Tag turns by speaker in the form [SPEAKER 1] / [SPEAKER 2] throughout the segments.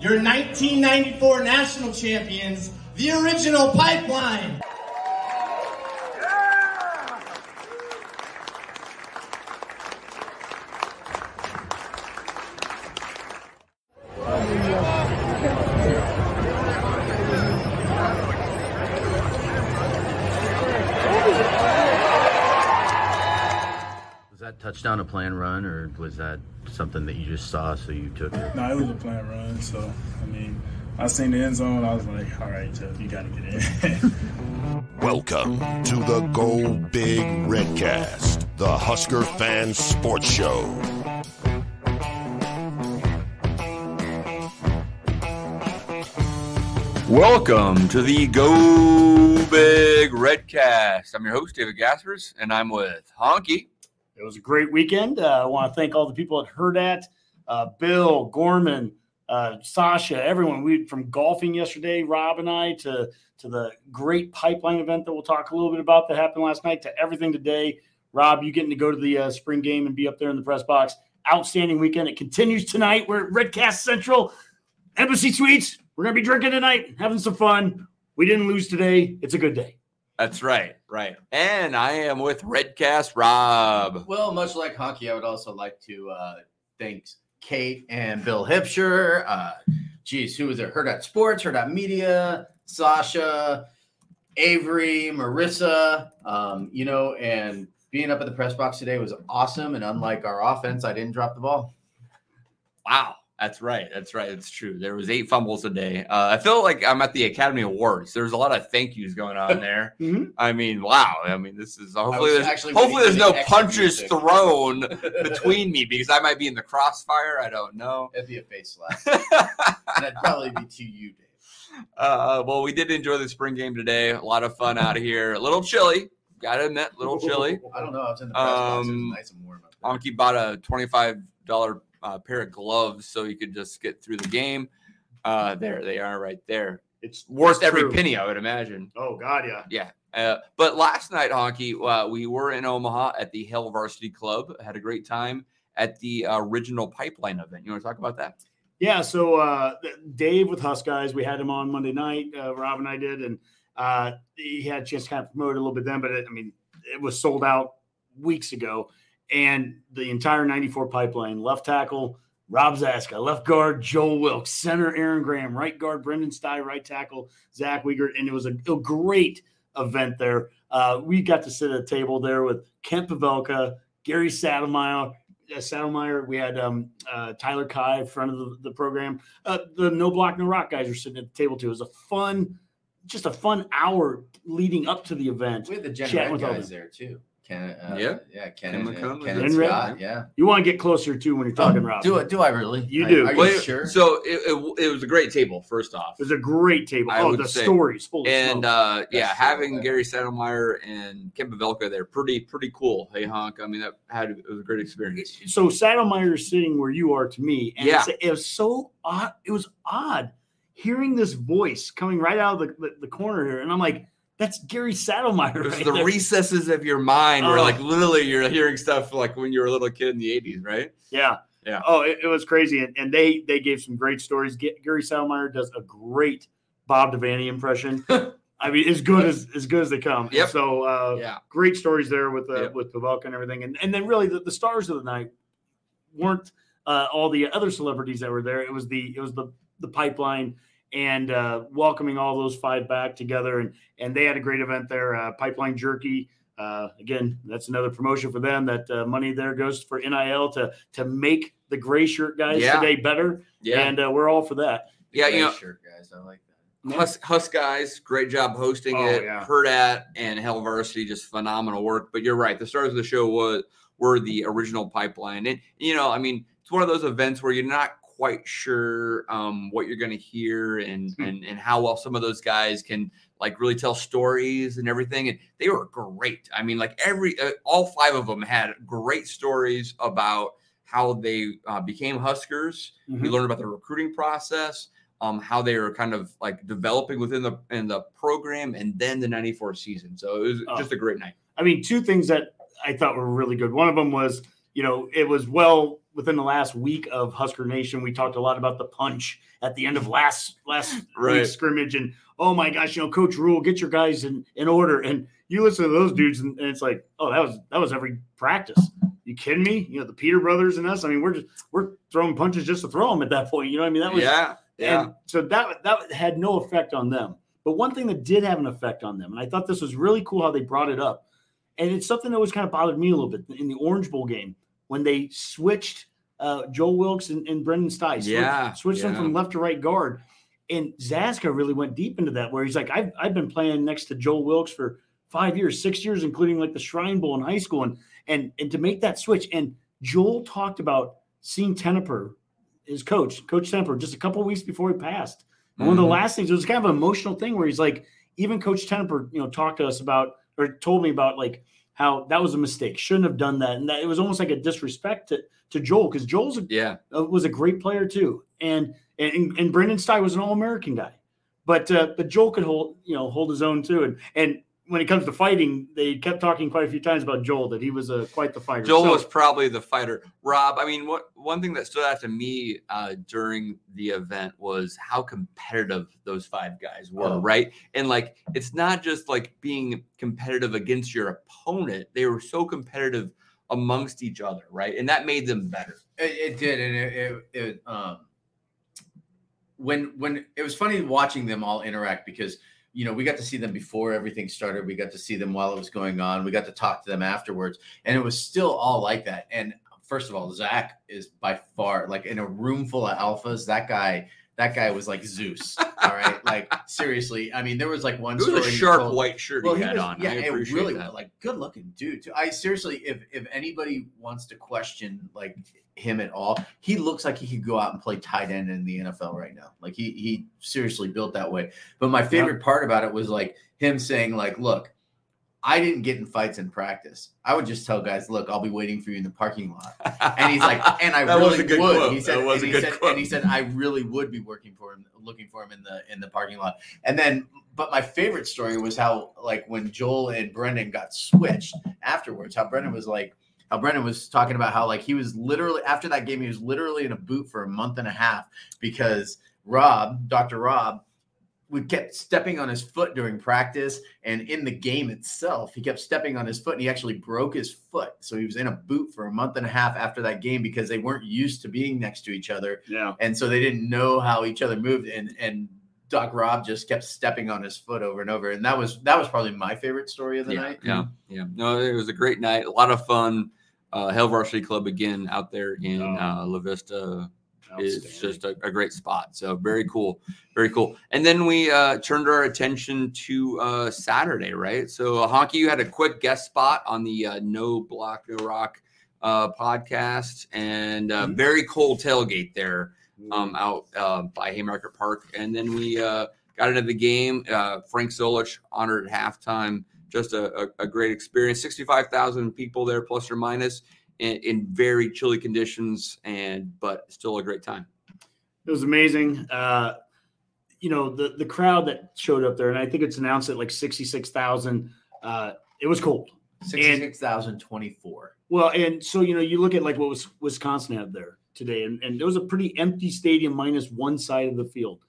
[SPEAKER 1] your 1994 national champions, the original Pipeline.
[SPEAKER 2] Was that touchdown a plan run, or was that something that you just saw so you took it?
[SPEAKER 3] No, it was a plan run. So, I mean, I seen the end zone. I was like, all right, Jeff, you got to get in.
[SPEAKER 4] Welcome to the Go Big Redcast, the Husker Fan Sports Show.
[SPEAKER 5] Welcome to the Go Big Redcast. I'm your host, David Gaspers, and I'm with Honke.
[SPEAKER 6] It was a great weekend. Uh, I want to thank all the people that heard that. Uh, Bill, Gorman, uh, Sasha, everyone. We from golfing yesterday, Rob and I, to to the great pipeline event that we'll talk a little bit about that happened last night, to everything today. Rob, you getting to go to the uh, spring game and be up there in the press box. Outstanding weekend. It continues tonight. We're at Redcast Central, Embassy Suites. We're gonna be drinking tonight, having some fun. We didn't lose today. It's a good day.
[SPEAKER 5] That's right, right. And I am with Redcast Rob.
[SPEAKER 7] Well, much like Honke, I would also like to uh, thank Kate and Bill Hipsher. Uh, geez, who was it? Hurrdat Sports, Hurrdat Media, Sasha, Avery, Marissa. Um, you know, and being up at the press box today was awesome. And unlike our offense, I didn't drop the ball.
[SPEAKER 5] Wow, that's right. That's right. It's true. There was eight fumbles a day. Uh, I feel like I'm at the Academy Awards. There's a lot of thank yous going on there.
[SPEAKER 6] Mhm.
[SPEAKER 5] I mean, wow. I mean, this is hopefully there's
[SPEAKER 7] actually
[SPEAKER 5] hopefully there's no
[SPEAKER 7] for the exit
[SPEAKER 5] punches
[SPEAKER 7] music.
[SPEAKER 5] thrown between me because I might be in the crossfire. I don't know.
[SPEAKER 7] It'd be a face slap. I'd probably be to you, Dave.
[SPEAKER 5] Uh, well, we did enjoy the spring game today. A lot of fun out of here. A little chilly, gotta admit, a little chilly.
[SPEAKER 7] I don't know. I was in the press box. It was
[SPEAKER 5] Um,
[SPEAKER 7] nice and warm.
[SPEAKER 5] Honke bought a twenty-five dollar uh, pair of gloves so he could just get through the game. Uh, there they are, right there.
[SPEAKER 6] It's
[SPEAKER 5] Worth every
[SPEAKER 6] true.
[SPEAKER 5] penny, I would imagine.
[SPEAKER 6] Oh God, yeah.
[SPEAKER 5] Yeah. Uh, but last night, Honke, uh, we were in Omaha at the Hail Varsity Club. Had a great time at the original Pipeline event. You want to talk about that?
[SPEAKER 6] Yeah, so uh, Dave with Husk Guys, we had him on Monday night. Uh, Rob and I did, and uh, he had a chance to kind of promote it a little bit then, but it, I mean, it was sold out weeks ago. And the entire 94 pipeline, left tackle, Rob Zatechka, left guard, Joel Wilks, center, Aaron Graham, right guard, Brendan Stai, right tackle, Zach Wiegert. And it was a, a great event there. Uh, we got to sit at a table there with Kent Pavelka, Gary Sadlemyer, uh, Sadlemyer. We had um, uh, Tyler Kai front of the, the program. Uh, the No Block No Rock guys were sitting at the table too. It was a fun, just a fun hour leading up to the event.
[SPEAKER 7] We had the Gen
[SPEAKER 6] chatting
[SPEAKER 7] Red
[SPEAKER 6] with all
[SPEAKER 7] guys there too. Ken, uh,
[SPEAKER 5] Yeah.
[SPEAKER 7] yeah, Ken,
[SPEAKER 5] Ken
[SPEAKER 7] and, Ken and
[SPEAKER 6] there?
[SPEAKER 7] Scott, yeah.
[SPEAKER 6] You want to get closer to when you're talking, Rob.
[SPEAKER 7] Do it? Do I really?
[SPEAKER 6] You
[SPEAKER 7] Are-
[SPEAKER 6] do.
[SPEAKER 7] Are, you sure?
[SPEAKER 5] So it, it, it was a great table, first off.
[SPEAKER 6] It was a great table.
[SPEAKER 5] I
[SPEAKER 6] oh, the
[SPEAKER 5] say-
[SPEAKER 6] stories. Holy
[SPEAKER 5] And uh, yeah,
[SPEAKER 7] That's
[SPEAKER 5] having
[SPEAKER 7] bad.
[SPEAKER 5] Gary Sadlemyer and Kent Pavelka there, pretty pretty cool. Hey, honk. I mean, that had it was a great experience.
[SPEAKER 6] so Sadlemyer is sitting where you are to me, and
[SPEAKER 5] Yeah.
[SPEAKER 6] it's, it was so odd. It was odd hearing this voice coming right out of the, the, the corner here, and I'm like, "That's Gary
[SPEAKER 5] Sadlemyer."
[SPEAKER 6] Right
[SPEAKER 5] the
[SPEAKER 6] there.
[SPEAKER 5] recesses of your mind where,
[SPEAKER 6] Oh.
[SPEAKER 5] like, literally, you're hearing stuff like when you were a little kid in the '80s, right?
[SPEAKER 6] Yeah.
[SPEAKER 5] Yeah.
[SPEAKER 6] Oh, it, it was crazy. And, and they they gave some great stories. Gary Sadlemyer does a great Bob Devaney impression. I mean, as good as as good as they come.
[SPEAKER 5] Yep.
[SPEAKER 6] So uh,
[SPEAKER 5] Yeah.
[SPEAKER 6] great stories there with uh,
[SPEAKER 5] Yep.
[SPEAKER 6] with Pavelka and everything. And and then really the, the stars of the night weren't uh, all the other celebrities that were there. It was the it was the the pipeline and uh, welcoming all those five back together. And and they had a great event there. Uh, pipeline Jerky. Uh, again, that's another promotion for them. That uh, money there goes for NIL to to make the gray shirt guys
[SPEAKER 5] Yeah.
[SPEAKER 6] today better.
[SPEAKER 5] Yeah.
[SPEAKER 6] And uh, we're all for that.
[SPEAKER 5] yeah. You know,
[SPEAKER 7] shirt guys. I like that.
[SPEAKER 5] Hus, Hus guys, great job hosting
[SPEAKER 6] Oh,
[SPEAKER 5] it.
[SPEAKER 6] yeah.
[SPEAKER 5] Hurrdat and Hail Varsity, just phenomenal work. But you're right, the stars of the show was were the original pipeline, and you know, I mean, it's one of those events where you're not quite sure um, what you're going to hear and
[SPEAKER 6] Hmm.
[SPEAKER 5] and and how well some of those guys can like really tell stories and everything. And they were great. I mean, like every uh, all five of them had great stories about how they uh, became Huskers. We
[SPEAKER 6] Mhm.
[SPEAKER 5] learned about the recruiting process, um, how they were kind of like developing within the in the program, and then the '94 season. So it was
[SPEAKER 6] Oh.
[SPEAKER 5] just a great night.
[SPEAKER 6] I mean, two things that I thought were really good. One of them was, you know, it was well within the last week of Husker Nation, we talked a lot about the punch at the end of last last
[SPEAKER 5] Right.
[SPEAKER 6] scrimmage, and oh my gosh, you know, Coach Rhule, get your guys in in order. And you listen to those dudes, and, and it's like, oh, that was that was every practice. You kidding me? You know, the Peter brothers and us. I mean, we're just we're throwing punches just to throw them at that point. You know what I mean? That was
[SPEAKER 5] yeah, yeah.
[SPEAKER 6] and so that that had no effect on them. But one thing that did have an effect on them, and I thought this was really cool how they brought it up, and it's something that always kind of bothered me a little bit in the Orange Bowl game when they switched uh, Joel Wilks and, and Brendan Stai.
[SPEAKER 5] Yeah,
[SPEAKER 6] switched them
[SPEAKER 5] yeah.
[SPEAKER 6] from left to right guard, and Zatechka really went deep into that, where he's like, I've I've been playing next to Joel Wilks for five years, six years, including like the Shrine Bowl in high school, and and and to make that switch, and Joel talked about seeing Tenopir, his coach, Coach Tenopir, just a couple of weeks before he passed. And one of the
[SPEAKER 5] Mhm.
[SPEAKER 6] last things, it was kind of an emotional thing where he's like, even Coach Tenopir, you know, talked to us about or told me about like how that was a mistake, shouldn't have done that, and that it was almost like a disrespect to to Joel because Joel's a,
[SPEAKER 5] yeah.
[SPEAKER 6] uh, was a great player too, and and and Brendan Stai was an All American guy, but uh, but Joel could hold you know hold his own too, and and when it comes to fighting, they kept talking quite a few times about Joel that he was a quite the fighter.
[SPEAKER 5] Joel
[SPEAKER 6] So-
[SPEAKER 5] was probably the fighter. Rob, I mean, what one thing that stood out to me uh, during the event was how competitive those five guys were,
[SPEAKER 7] Oh.
[SPEAKER 5] right? And like, it's not just like being competitive against your opponent; they were so competitive amongst each other, right? And that made them better.
[SPEAKER 7] It, it did, and it, it, it um when when it was funny watching them all interact because you know we got to see them before everything started, we got to see them while it was going on, we got to talk to them afterwards, and it was still all like that. And first of all, Zach is by far like in a room full of alphas. That guy, that guy was like Zeus. All right, like seriously. I mean, there was like one
[SPEAKER 5] It was a sharp
[SPEAKER 7] told-
[SPEAKER 5] white shirt
[SPEAKER 7] well,
[SPEAKER 5] he had
[SPEAKER 7] was,
[SPEAKER 5] on.
[SPEAKER 7] yeah,
[SPEAKER 5] I
[SPEAKER 7] it
[SPEAKER 5] appreciate
[SPEAKER 7] really
[SPEAKER 5] that.
[SPEAKER 7] like good looking dude. Too. I seriously, if if anybody wants to question like him at all, he looks like he could go out and play tight end in the NFL right now. Like he he seriously built that way. But my favorite part about it was like him saying like, "Look, I didn't get in fights in practice. I would just tell guys, look, I'll be waiting for you in the parking lot." And he's like, and I really would.
[SPEAKER 5] quote.
[SPEAKER 7] He said, and he said, and he said, I really would be working for him, looking for him in the in the parking lot. And then, but my favorite story was how, like, when Joel and Brendan got switched afterwards, how Brendan was like, how Brendan was talking about how, like, he was literally after that game, he was literally in a boot for a month and a half because Rob, Dr. Rob, would kept stepping on his foot during practice and in the game itself he kept stepping on his foot and he actually broke his foot so he was in a boot for a month and a half after that game because they weren't used to being next to each other
[SPEAKER 6] yeah.
[SPEAKER 7] and so they didn't know how each other moved and and Doc Rob just kept stepping on his foot over and over and that was that was probably my favorite story of the
[SPEAKER 5] yeah,
[SPEAKER 7] night
[SPEAKER 5] Yeah, yeah. No, it was a great night. A lot of fun. Uh, Hail Varsity Club again out there in
[SPEAKER 6] Oh.
[SPEAKER 5] uh, La Vista. It's
[SPEAKER 6] Outstanding.
[SPEAKER 5] just a, a great spot. So very cool, very cool. And then we uh, turned our attention to uh, Saturday, right? So Honke, you had a quick guest spot on the uh, No Block No Rock uh, podcast, and uh,
[SPEAKER 6] Mhm.
[SPEAKER 5] very cold tailgate there um, out uh, by Haymarket Park. And then we uh, got into the game. Uh, Frank Solich honored at halftime. Just a, a, a great experience. 65,000 people there, plus or minus, in, in very chilly conditions, and but still a great time.
[SPEAKER 6] It was amazing. Uh, you know, the the crowd that showed up there, and I think it's announced at like sixty six thousand. Uh, it was cold.
[SPEAKER 7] 66,024
[SPEAKER 6] Well, and so you know, you look at like what was Wisconsin had there today, and, and it was a pretty empty stadium minus one side of the field.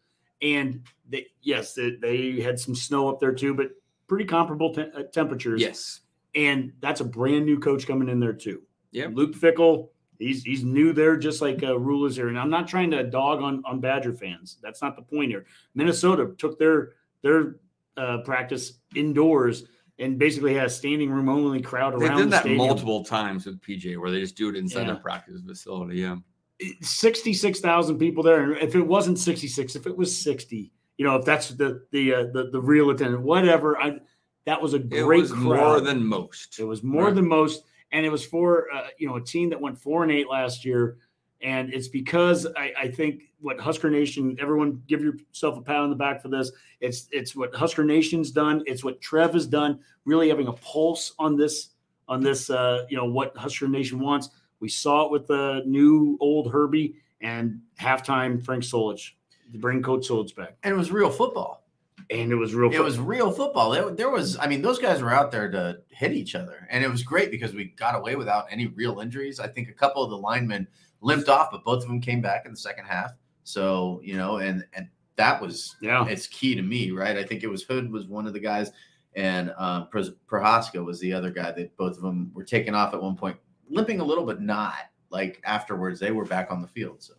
[SPEAKER 6] And they, yes, they, they had some snow up there too, but pretty comparable te- uh, temperatures.
[SPEAKER 5] Yes.
[SPEAKER 6] and that's a brand new coach coming in there too.
[SPEAKER 5] Yeah.
[SPEAKER 6] Luke Fickell, he's he's new there, just like uh, Rhule is here. And I'm not trying to dog on on Badger fans. That's not the point here. Minnesota took their their uh, practice indoors and basically had a standing room only crowd around.
[SPEAKER 5] They've done
[SPEAKER 6] the
[SPEAKER 5] that
[SPEAKER 6] stadium.
[SPEAKER 5] multiple times with PJ, where they just do it inside
[SPEAKER 6] Yeah.
[SPEAKER 5] their practice facility. Yeah.
[SPEAKER 6] 66,000 people there. And if it wasn't 66, if it was 60, you know, if that's the the uh, the, the real attendance, whatever, I that was a great It
[SPEAKER 5] was
[SPEAKER 6] crowd.
[SPEAKER 5] more than most.
[SPEAKER 6] It was more
[SPEAKER 5] Right.
[SPEAKER 6] than most, and it was for uh, you know a team that went four and eight last year, and it's because I, I think what Husker Nation. Everyone, give yourself a pat on the back for this. It's it's what Husker Nation's done. It's what Trev has done. Really having a pulse on this on this. Uh, you know what Husker Nation wants. We saw it with the new old Herbie and halftime Frank Solich to bring Coach Solich back,
[SPEAKER 7] and it was real football
[SPEAKER 6] and it was real.
[SPEAKER 7] It was real football. There, there was, I mean, those guys were out there to hit each other, and it was great because we got away without any real injuries. I think a couple of the linemen limped off, but both of them came back in the second half. So you know, and and that was
[SPEAKER 6] Yeah.
[SPEAKER 7] it's key to me, right? I think it was Hood was one of the guys, and um, Prochazka was the other guy that both of them were taken off at one point, limping a little, but not like afterwards. They were back on the field. So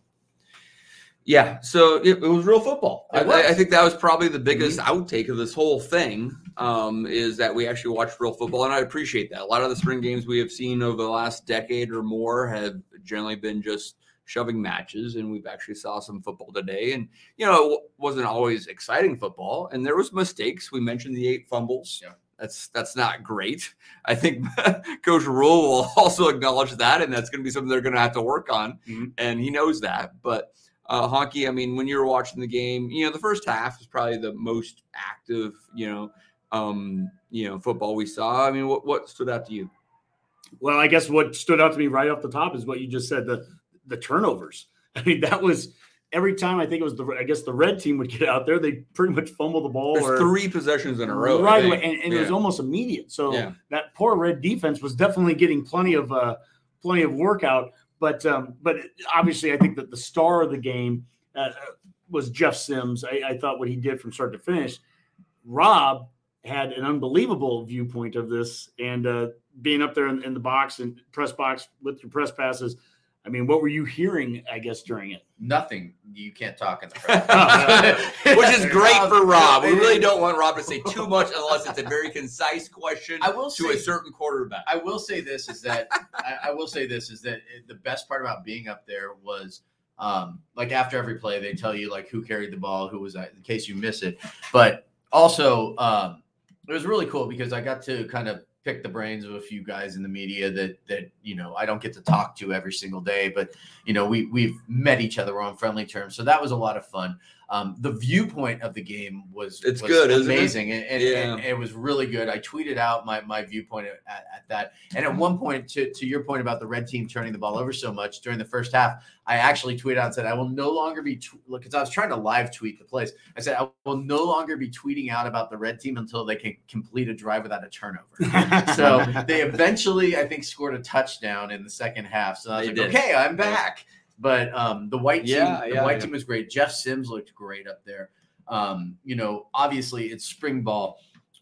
[SPEAKER 5] Yeah, so it, it was real football. I,
[SPEAKER 7] was.
[SPEAKER 5] I think that was probably the biggest outtake of this whole thing. Um, is that we actually watched real football, and I appreciate that. A lot of the spring games we have seen over the last decade or more have generally been just shoving matches, and we've actually saw some football today. And you know, it wasn't always exciting football, and there was mistakes. We mentioned the eight fumbles.
[SPEAKER 7] Yeah.
[SPEAKER 5] That's that's not great. I think Coach Rhule will also acknowledge that, and that's going to be something they're going to have to work on,
[SPEAKER 6] Mhm.
[SPEAKER 5] and he knows that. But uh, Honke, I mean, when you were watching the game, you know, the first half is probably the most active, you know, um, you know, football we saw. I mean, what what stood out to you?
[SPEAKER 6] Well, I guess what stood out to me right off the top is what you just said the the turnovers. I mean, that was every time I think it was the I guess the red team would get out there, they pretty much fumble the ball
[SPEAKER 5] There's
[SPEAKER 6] or
[SPEAKER 5] three possessions in a row,
[SPEAKER 6] right away, and, and it was almost immediate. So
[SPEAKER 5] Yeah.
[SPEAKER 6] that poor red defense was definitely getting plenty of uh, plenty of workout. But um, but obviously, I think that the star of the game uh, was Jeff Sims. I, I thought what he did from start to finish. Rob had an unbelievable viewpoint of this, and uh, being up there in, in the box and press box with your press passes. I mean, what were you hearing? I guess during it.
[SPEAKER 7] nothing. You can't talk in the press.
[SPEAKER 5] Which is great for Rob. We really don't want Rob to say too much unless it's a very concise question
[SPEAKER 7] I will
[SPEAKER 5] to
[SPEAKER 7] say
[SPEAKER 5] a certain quarterback.
[SPEAKER 7] I will say this is that I, I will say this is that the best part about being up there was um, like after every play they tell you like who carried the ball, who was in case you miss it. But also um, it was really cool because I got to kind of pick the brains of a few guys in the media that that you know I don't get to talk to every single day, but you know we we've met each other on friendly terms, so that was a lot of fun. Um, the viewpoint of the game was
[SPEAKER 5] It's
[SPEAKER 7] was
[SPEAKER 5] good, isn't it?
[SPEAKER 7] amazing, and, and,
[SPEAKER 5] Yeah.
[SPEAKER 7] and it was really good. I tweeted out my my viewpoint at, at that, and at one point, to to your point about the red team turning the ball over so much during the first half, I actually tweeted out and said I will no longer be because I was trying to live tweet the plays. I said I will no longer be tweeting out about the red team until they can complete a drive without a turnover. so they eventually, I think, scored a touchdown in the second half. So I was
[SPEAKER 5] They
[SPEAKER 7] like,
[SPEAKER 5] did.
[SPEAKER 7] okay, I'm back. But um, the white team,
[SPEAKER 5] Yeah,
[SPEAKER 7] the
[SPEAKER 5] yeah,
[SPEAKER 7] white
[SPEAKER 5] yeah.
[SPEAKER 7] team was great. Jeff Sims looked great up there. Um, you know, obviously it's spring ball.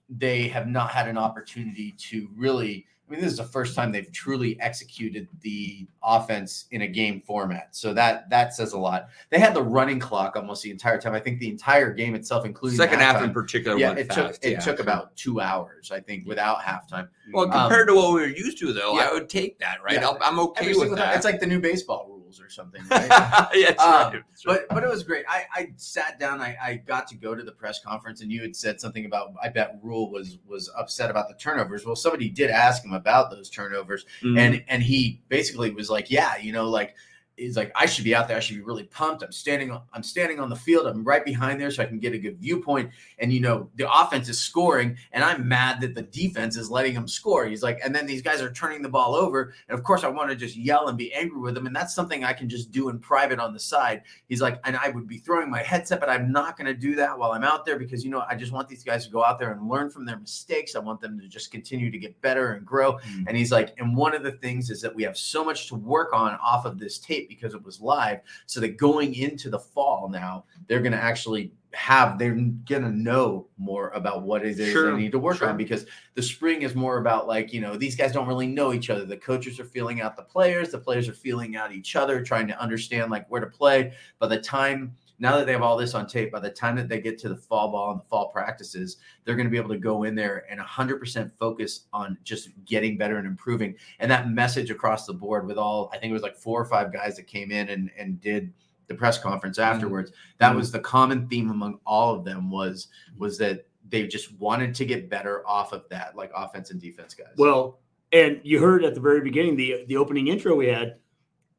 [SPEAKER 7] They have not had an opportunity to really. I mean, this is the first time they've truly executed the offense in a game format. So that that says a lot. They had the running clock almost the entire time. I think the entire game itself, including
[SPEAKER 5] Second half
[SPEAKER 7] halftime,
[SPEAKER 5] in particular
[SPEAKER 7] yeah, it
[SPEAKER 5] fast.
[SPEAKER 7] took it
[SPEAKER 5] yeah.
[SPEAKER 7] took about two hours, I think, without halftime.
[SPEAKER 5] well
[SPEAKER 7] um,
[SPEAKER 5] compared to what we were used to, though.
[SPEAKER 7] yeah.
[SPEAKER 5] I would take that, right? I'm okay
[SPEAKER 7] Every
[SPEAKER 5] with
[SPEAKER 7] single time.
[SPEAKER 5] that.
[SPEAKER 7] It's like the new baseball rules or something. Right?
[SPEAKER 5] yeah,
[SPEAKER 7] Um,
[SPEAKER 5] right. Right.
[SPEAKER 7] but but it was great. I, I sat down. I, I got to go to the press conference, and you had said something about. I bet Rhule was was upset about the turnovers. Well, somebody did ask him about those turnovers,
[SPEAKER 5] Mhm.
[SPEAKER 7] and and he basically was like, "Yeah, you know, like." He's like, I should be out there. I should be really pumped. I'm standing. on I'm standing on the field. I'm right behind there, so I can get a good viewpoint. And you know, the offense is scoring, and I'm mad that the defense is letting them score. He's like, and then these guys are turning the ball over, and of course, I want to just yell and be angry with them, and that's something I can just do in private on the side. He's like, and I would be throwing my headset, but I'm not going to do that while I'm out there because you know I just want these guys to go out there and learn from their mistakes. I want them to just continue to get better and grow.
[SPEAKER 6] Mm.
[SPEAKER 7] And he's like, and one of the things is that we have so much to work on off of this tape because it was live, so that going into the fall now they're going to actually have they're going to know more about what it is
[SPEAKER 5] Sure,
[SPEAKER 7] they need to work
[SPEAKER 5] sure.
[SPEAKER 7] on because the spring is more about like you know these guys don't really know each other. The coaches are feeling out the players. The players are feeling out each other trying to understand like where to play. By the time now that they have all this on tape by the time that they get to the fall ball and the fall practices they're going to be able to go in there and 100% focus on just getting better and improving. And that message across the board with all i think it was like four or five guys that came in and and did the press conference afterwards. That was the common theme among all of them was was that they just wanted to get better off of that like offense and defense guys.
[SPEAKER 6] Well, and you heard at the very beginning the the opening intro we had.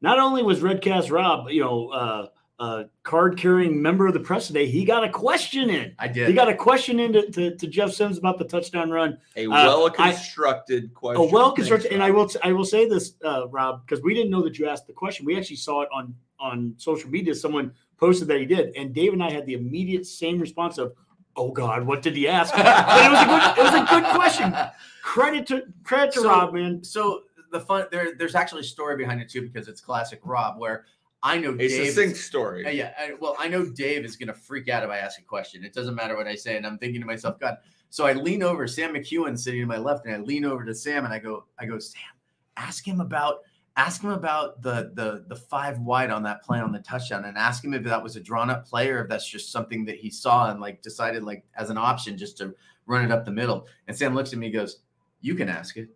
[SPEAKER 6] Not only was Redcast Rob, you know, uh, uh, card carrying member of the press today, he got a question in.
[SPEAKER 7] i did
[SPEAKER 6] He got a question in to, to, to Jeff Sims about the touchdown run.
[SPEAKER 5] a
[SPEAKER 6] uh,
[SPEAKER 5] well constructed question.
[SPEAKER 6] A well constructed, and I will I will say this, uh, Rob, because we didn't know that you asked the question. We actually saw it on on social media. Someone posted that he did, and Dave and I had the immediate same response of, "Oh God, what did he ask?" but it was a good it was a good question. Credit to credit to
[SPEAKER 7] So-
[SPEAKER 6] Rob, man.
[SPEAKER 7] so the fun there. There's actually a story behind it too because it's classic Rob. Where I know
[SPEAKER 5] A
[SPEAKER 7] Dave.
[SPEAKER 5] succinct story.
[SPEAKER 7] Uh, yeah, I, well, I know Dave is gonna freak out if I ask a question. It doesn't matter what I say, and I'm thinking to myself, God. So I lean over, Sam McKewon sitting to my left, and I lean over to Sam, and I go, I go, Sam, ask him about, ask him about the the the five wide on that play on the touchdown, and ask him if that was a drawn up play or if that's just something that he saw and like decided like as an option just to run it up the middle. And Sam looks at me, and goes, "You can ask it."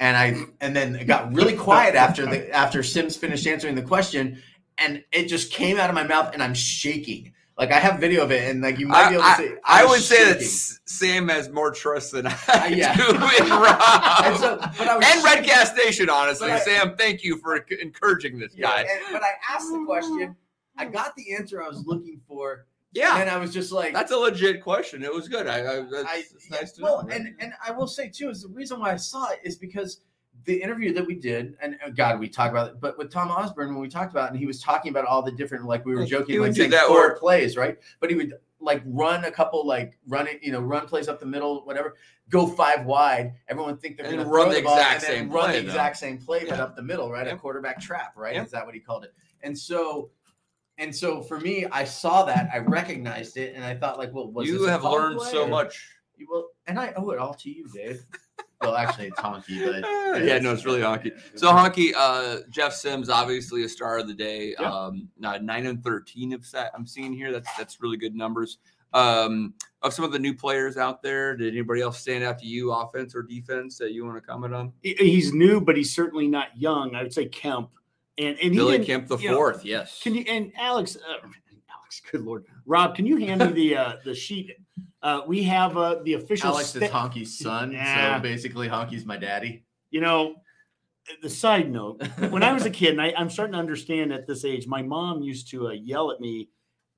[SPEAKER 7] And I and then it got really quiet after the after Sims finished answering the question, and it just came out of my mouth, and I'm shaking. Like I have video of it, and like you might
[SPEAKER 5] I,
[SPEAKER 7] be able to
[SPEAKER 5] I-
[SPEAKER 7] see.
[SPEAKER 5] I
[SPEAKER 7] was
[SPEAKER 5] would say that Sam has more trust than I
[SPEAKER 7] Uh, yeah.
[SPEAKER 5] do in Rob.
[SPEAKER 7] And so- I
[SPEAKER 5] and Redcast Nation, honestly.
[SPEAKER 7] I-
[SPEAKER 5] Sam, thank you for encouraging this
[SPEAKER 7] Yeah,
[SPEAKER 5] guy.
[SPEAKER 7] and- but I asked the question, I got the answer I was looking for,
[SPEAKER 5] Yeah,
[SPEAKER 7] and I was just like,
[SPEAKER 5] that's a legit question. It was good. I, I that's,
[SPEAKER 7] I,
[SPEAKER 5] it's nice to
[SPEAKER 7] well,
[SPEAKER 5] know.
[SPEAKER 7] and and I will say too is the reason why I saw it is because the interview that we did, and uh, God, we talked about it, but with Tom Osborne when we talked about, it, and he was talking about all the different, like we were joking,
[SPEAKER 5] would
[SPEAKER 7] like
[SPEAKER 5] do that
[SPEAKER 7] four
[SPEAKER 5] or-
[SPEAKER 7] plays, right? But he would like run a couple, like run it, you know, run plays up the middle, whatever, go five wide. Everyone think they're going to
[SPEAKER 5] run the
[SPEAKER 7] ball
[SPEAKER 5] exact
[SPEAKER 7] and
[SPEAKER 5] same
[SPEAKER 7] run
[SPEAKER 5] play,
[SPEAKER 7] the
[SPEAKER 5] though.
[SPEAKER 7] exact same play, but up the middle, right? A quarterback trap, right?
[SPEAKER 5] Yep.
[SPEAKER 7] Is that what he called it? And so. And so for me, I saw that, I recognized it, and I thought, like, well, was
[SPEAKER 5] you
[SPEAKER 7] this
[SPEAKER 5] have
[SPEAKER 7] call
[SPEAKER 5] learned
[SPEAKER 7] play
[SPEAKER 5] so
[SPEAKER 7] or-
[SPEAKER 5] much.
[SPEAKER 7] well, and I owe it all to you, Dave. well, actually, it's Honke, but
[SPEAKER 5] yeah, no, it's really Honke. So Honke, uh, Jeff Sims, obviously a star of the day.
[SPEAKER 6] Yeah.
[SPEAKER 5] Um, not nine and thirteen of that I'm seeing here. That's that's really good numbers. Um, of some of the new players out there, did anybody else stand out to you, offense or defense, that you want to comment on?
[SPEAKER 6] He's new, but he's certainly not young. I would say Kemp. And and
[SPEAKER 5] Billy Kemp the
[SPEAKER 6] you know,
[SPEAKER 5] fourth, yes.
[SPEAKER 6] Can you and Alex, uh, Alex, good lord, Rob, can you hand me the uh, the sheet? Uh, we have uh, the official.
[SPEAKER 7] Alex is
[SPEAKER 6] sta-
[SPEAKER 7] Honke's son, so basically, Honke's my daddy.
[SPEAKER 6] you know, the side note: when I was a kid, and I, I'm starting to understand at this age, my mom used to uh, yell at me,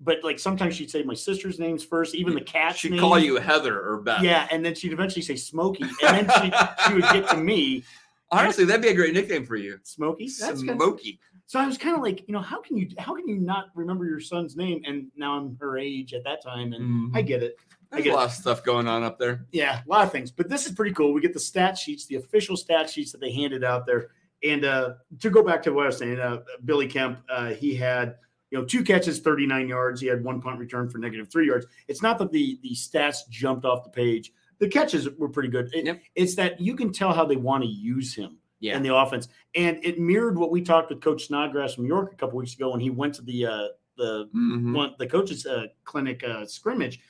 [SPEAKER 6] but like sometimes she'd say my sister's names first, even the cat's
[SPEAKER 5] She'd
[SPEAKER 6] name.
[SPEAKER 5] call you Heather or Beth.
[SPEAKER 6] Yeah, and then she'd eventually say Smokey, and then she she would get to me,
[SPEAKER 5] Honestly, that'd be a great nickname for you.
[SPEAKER 6] Smokey. That's good.
[SPEAKER 5] Smoky.
[SPEAKER 6] So I was kind of like, you know, how can you how can you not remember your son's name? And now I'm her age at that time, and I get it. I
[SPEAKER 5] There's
[SPEAKER 6] get
[SPEAKER 5] a
[SPEAKER 6] it.
[SPEAKER 5] lot of stuff going on up there.
[SPEAKER 6] Yeah, a lot of things. But this is pretty cool. We get the stat sheets, the official stat sheets that they handed out there. And uh, to go back to what I was saying, uh, Billy Kemp, uh, he had you know two catches, 39 yards. He had one punt return for negative three yards. It's not that the the stats jumped off the page. The catches were pretty good. It-
[SPEAKER 5] Yep.
[SPEAKER 6] It's that you can tell how they want to use him
[SPEAKER 5] Yeah.
[SPEAKER 6] in the offense, and it mirrored what we talked with Coach Snodgrass from York a couple weeks ago when he went to the uh, the
[SPEAKER 5] Mhm.
[SPEAKER 6] one the coaches uh, clinic uh, scrimmage,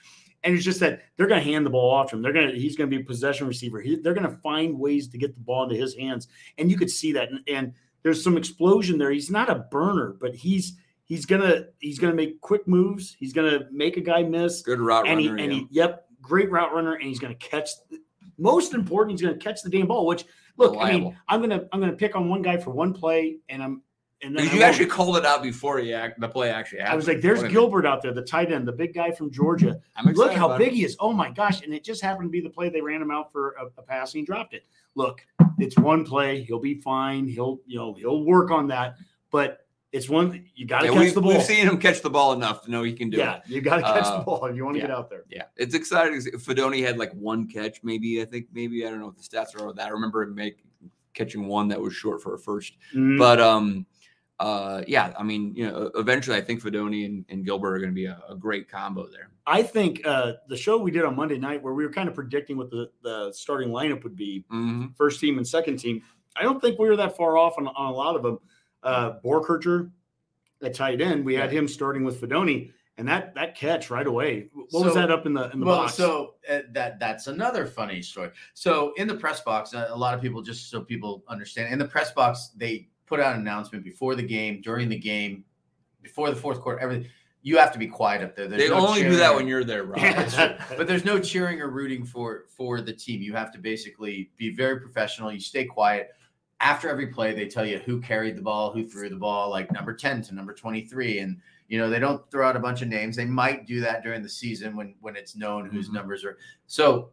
[SPEAKER 6] and it's just that they're going to hand the ball off to him. They're going to he's going to be a possession receiver. He, they're going to find ways to get the ball into his hands, and you could see that. And, and there's some explosion there. He's not a burner, but he's he's gonna he's gonna make quick moves. He's gonna make a guy miss,
[SPEAKER 5] Good route
[SPEAKER 6] and he
[SPEAKER 5] runner.
[SPEAKER 6] and
[SPEAKER 5] yeah.
[SPEAKER 6] he yep, great route runner, and he's gonna catch. Most important, he's gonna catch the damn ball. Which look, I mean, I'm gonna I'm gonna pick on one guy for one play, and I'm and then
[SPEAKER 5] you actually called it out before he act, the play actually happened.
[SPEAKER 6] I was like, "There's. Gilbert out there, the tight end, the big guy from Georgia.
[SPEAKER 5] I'm
[SPEAKER 6] Look how big
[SPEAKER 5] it.
[SPEAKER 6] he is! Oh my gosh!" And it just happened to be the play they ran him out for a, a pass and he dropped it. Look, it's one play. He'll be fine. He'll you know he'll work on that. But it's one you got to
[SPEAKER 5] Yeah,
[SPEAKER 6] catch
[SPEAKER 5] we've,
[SPEAKER 6] the ball.
[SPEAKER 5] we've seen him catch the ball enough to know he can do
[SPEAKER 6] yeah,
[SPEAKER 5] it.
[SPEAKER 6] you got to catch
[SPEAKER 5] Uh,
[SPEAKER 6] the ball if you want to
[SPEAKER 5] yeah.
[SPEAKER 6] get out there.
[SPEAKER 5] Yeah, it's exciting. Fidone had like one catch, maybe. I think maybe I don't know what the stats are that. I remember him make catching one that was short for a first.
[SPEAKER 6] Mhm.
[SPEAKER 5] But um, uh, yeah, I mean, you know, eventually I think Fidone and, and Gilbert are going to be a, a great combo there.
[SPEAKER 6] I think uh, the show we did on Monday night, where we were kind of predicting what the, the starting lineup would be,
[SPEAKER 5] hmm
[SPEAKER 6] first team and second team. I don't think we were that far off on, on a lot of them. Uh, Boerkircher at tight end, we had him starting with Fidone, and that that catch right away. What was that up in the in the
[SPEAKER 7] well,
[SPEAKER 6] box?
[SPEAKER 7] so uh, that that's another funny story. So in the press box, uh, a lot of people just so people understand, in the press box they put out an announcement before the game, during the game, before the fourth quarter, everything. You have to be quiet up there. There's
[SPEAKER 5] They
[SPEAKER 7] no
[SPEAKER 5] only do that
[SPEAKER 7] or-
[SPEAKER 5] when you're there, Rob.
[SPEAKER 7] That's but there's no cheering or rooting for for the team. You have to basically be very professional. You stay quiet. After every play, they tell you who carried the ball, who threw the ball, like number 10 to number 23. And you know, they don't throw out a bunch of names. They might do that during the season when when it's known whose
[SPEAKER 5] Mhm.
[SPEAKER 7] numbers are so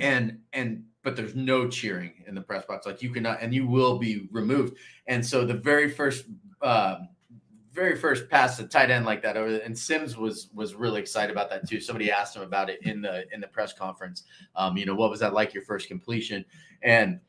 [SPEAKER 7] and and but there's no cheering in the press box. Like you cannot and you will be removed. And so the very first um very first pass to tight end like that over and Sims was was really excited about that too. Somebody asked him about it in the in the press conference. Um, you know, what was that like your first completion? And